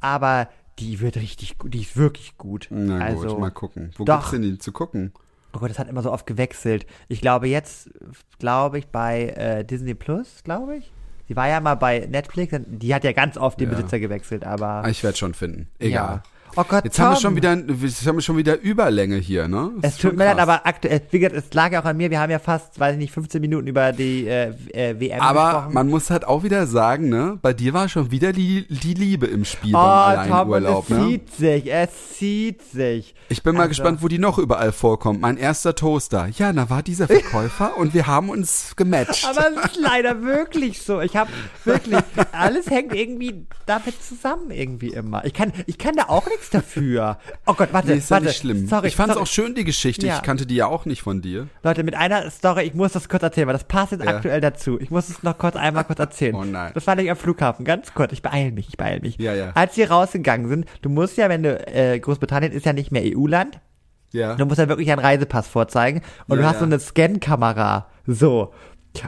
Aber die wird richtig gut, die ist wirklich gut. Na also, gut, mal gucken. Wo doch. gibt's denn die zu gucken? Oh Gott, das hat immer so oft gewechselt. Ich glaube jetzt, glaube ich, bei äh, Disney Plus, glaube ich. Die war ja mal bei Netflix, die hat ja ganz oft den Ja. Besitzer gewechselt, aber. Ah, Ich werde schon finden. Egal. Oh Gott, Jetzt haben wir Tom. schon wieder, jetzt haben wir schon wieder Überlänge hier, ne? Das Es tut mir leid, aber aktuell, wie gesagt, es lag ja auch an mir. Wir haben ja fast, weiß ich nicht, 15 Minuten über die äh, äh, WM Aber gesprochen. man muss halt auch wieder sagen, ne? Bei dir war schon wieder die, die Liebe im Spiel oh, beim Tom, Alleinurlaub, es ne? zieht sich, es zieht sich. Ich bin mal Also- gespannt, wo die noch überall vorkommt. Mein erster Toaster. Ja, da war dieser Verkäufer und wir haben uns gematcht. Aber es ist leider wirklich so. Ich habe wirklich, alles hängt irgendwie damit zusammen irgendwie immer. Ich kann, ich kann da auch nichts dafür. Oh Gott, warte, Nee, ist ja warte. nicht schlimm. Sorry, ich fand's sorry. auch schön, die Geschichte. Ja. Ich kannte die ja auch nicht von dir. Leute, mit einer Story, ich muss das kurz erzählen, weil das passt jetzt Ja. aktuell dazu. Ich muss es noch kurz einmal kurz erzählen. Oh nein. Das war nicht am Flughafen, ganz kurz. Ich beeil mich, ich beeil mich. Ja, ja. Als wir rausgegangen sind, du musst ja, wenn du, äh, Großbritannien ist ja nicht mehr EU-Land, Ja. Du musst ja wirklich einen Reisepass vorzeigen und Ja, du hast so eine Scan-Kamera. So.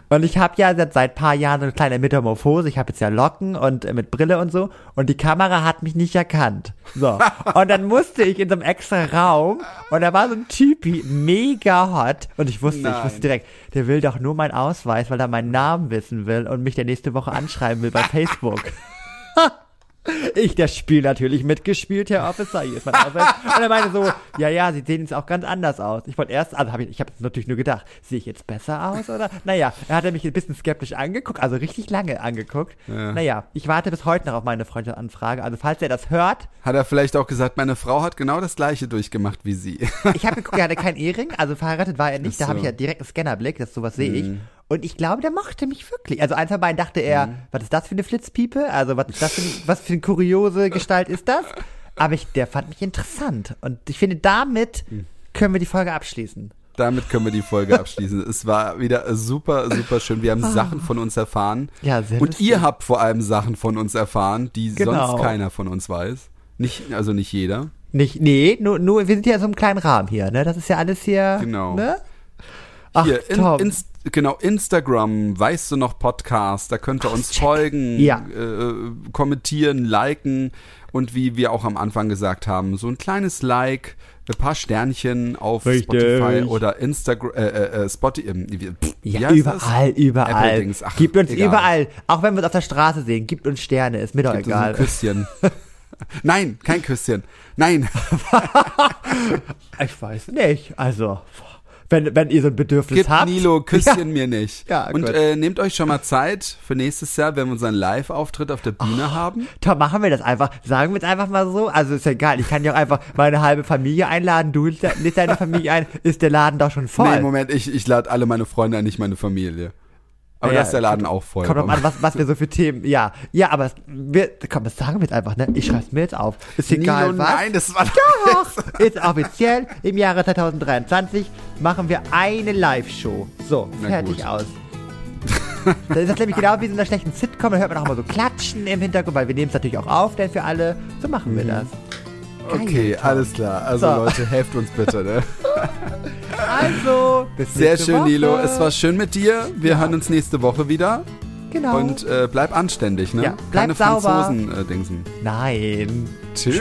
Und ich habe ja seit seit paar Jahren so eine kleine Metamorphose. Ich habe jetzt ja Locken und äh, mit Brille und so. Und die Kamera hat mich nicht erkannt. So. und dann musste ich in so einem extra Raum und da war so ein Typi, mega hot. Und ich wusste, ich Nein. wusste direkt, der will doch nur meinen Ausweis, weil er meinen Namen wissen will und mich der nächste Woche anschreiben will bei Facebook. Ich das Spiel natürlich mitgespielt, Herr Officer. Hier ist mein Ausweis. Und er meinte so, ja, ja, sie sehen jetzt auch ganz anders aus. Ich wollte erst, also hab ich, ich habe natürlich nur gedacht, sehe ich jetzt besser aus oder? Naja, er hat mich ein bisschen skeptisch angeguckt, also richtig lange angeguckt. Ja. Naja, ich warte bis heute noch auf meine Freundschaftsanfrage. Also falls er das hört, Hat er vielleicht auch gesagt, meine Frau hat genau das gleiche durchgemacht wie sie. ich habe geguckt, er hatte keinen Ehering, also verheiratet war er nicht. Da Ach habe ich so. ja direkt einen Scannerblick, das sowas sehe ich. Mhm. Und ich glaube, der mochte mich wirklich. Also eins von beiden dachte er, Mhm. was ist das für eine Flitzpiepe? Also was ist das für, was für eine kuriose Gestalt ist das? Aber ich, der fand mich interessant. Und ich finde, damit Mhm. können wir die Folge abschließen. Damit können wir die Folge abschließen. Es war wieder super, super schön. Wir haben Sachen von uns erfahren. Ah. Ja, sehr Und lustig. ihr habt vor allem Sachen von uns erfahren, die Genau. sonst keiner von uns weiß. Nicht, also nicht jeder. Nicht, nee, nur, nur, wir sind ja in so einem kleinen Rahmen hier, ne? Das ist ja alles hier, Genau. ne? Ach, Hier, in, Tom. Inst, genau, Instagram, weißt du noch Podcast, da könnt ihr uns folgen, Ja. äh, kommentieren, liken und wie wir auch am Anfang gesagt haben, so ein kleines Like, ein paar Sternchen auf Richtig. Spotify oder Instagram, äh, äh, äh, Spotify, Ja, überall, das? überall. Ach, Gibt uns egal. überall. Auch wenn wir uns auf der Straße sehen, gibt uns Sterne, ist mir doch Gibt uns ein egal. Küsschen. Nein, kein Küsschen. Nein. Ich weiß nicht. Also, wenn, wenn ihr so ein Bedürfnis Gebt habt. Nilo Küsschen mir nicht. Ja, Und gut. äh, nehmt euch schon mal Zeit für nächstes Jahr, wenn wir unseren Live-Auftritt auf der Bühne haben. Tom, machen wir das einfach. Sagen wir es einfach mal so. Also ist ja egal. Ich kann ja auch einfach meine halbe Familie einladen. Du lädst deine Familie ein. Ist der Laden doch schon voll. Nee, Moment, ich, ich lade alle meine Freunde ein, nicht meine Familie. Aber Ja, da ist der Laden auch voll. Kommt drauf an, was, was wir so für Themen. Ja, ja, aber es- wir, komm, das sagen wir jetzt einfach, ne? Ich schreib's mir jetzt auf. Ist egal, Nilo, was. nein, das war Doch, ist offiziell. Im Jahre 2023 machen wir eine Live-Show. So, fertig aus. Das ist das nämlich genau wie in einer schlechten Sitcom. Da hört man auch immer so Klatschen im Hintergrund, weil wir nehmen es natürlich auch auf, denn für alle. So machen wir das. Okay, alles klar. Also So. Leute, helft uns bitte. Ne? Also, bis Sehr schön, Woche. Nilo. Es war schön mit dir. Wir hören uns nächste Woche wieder. Genau. Und äh, bleib anständig, ne? Ja, bleib Keine sauber. Franzosen-Dingsen. Nein. Tschüss.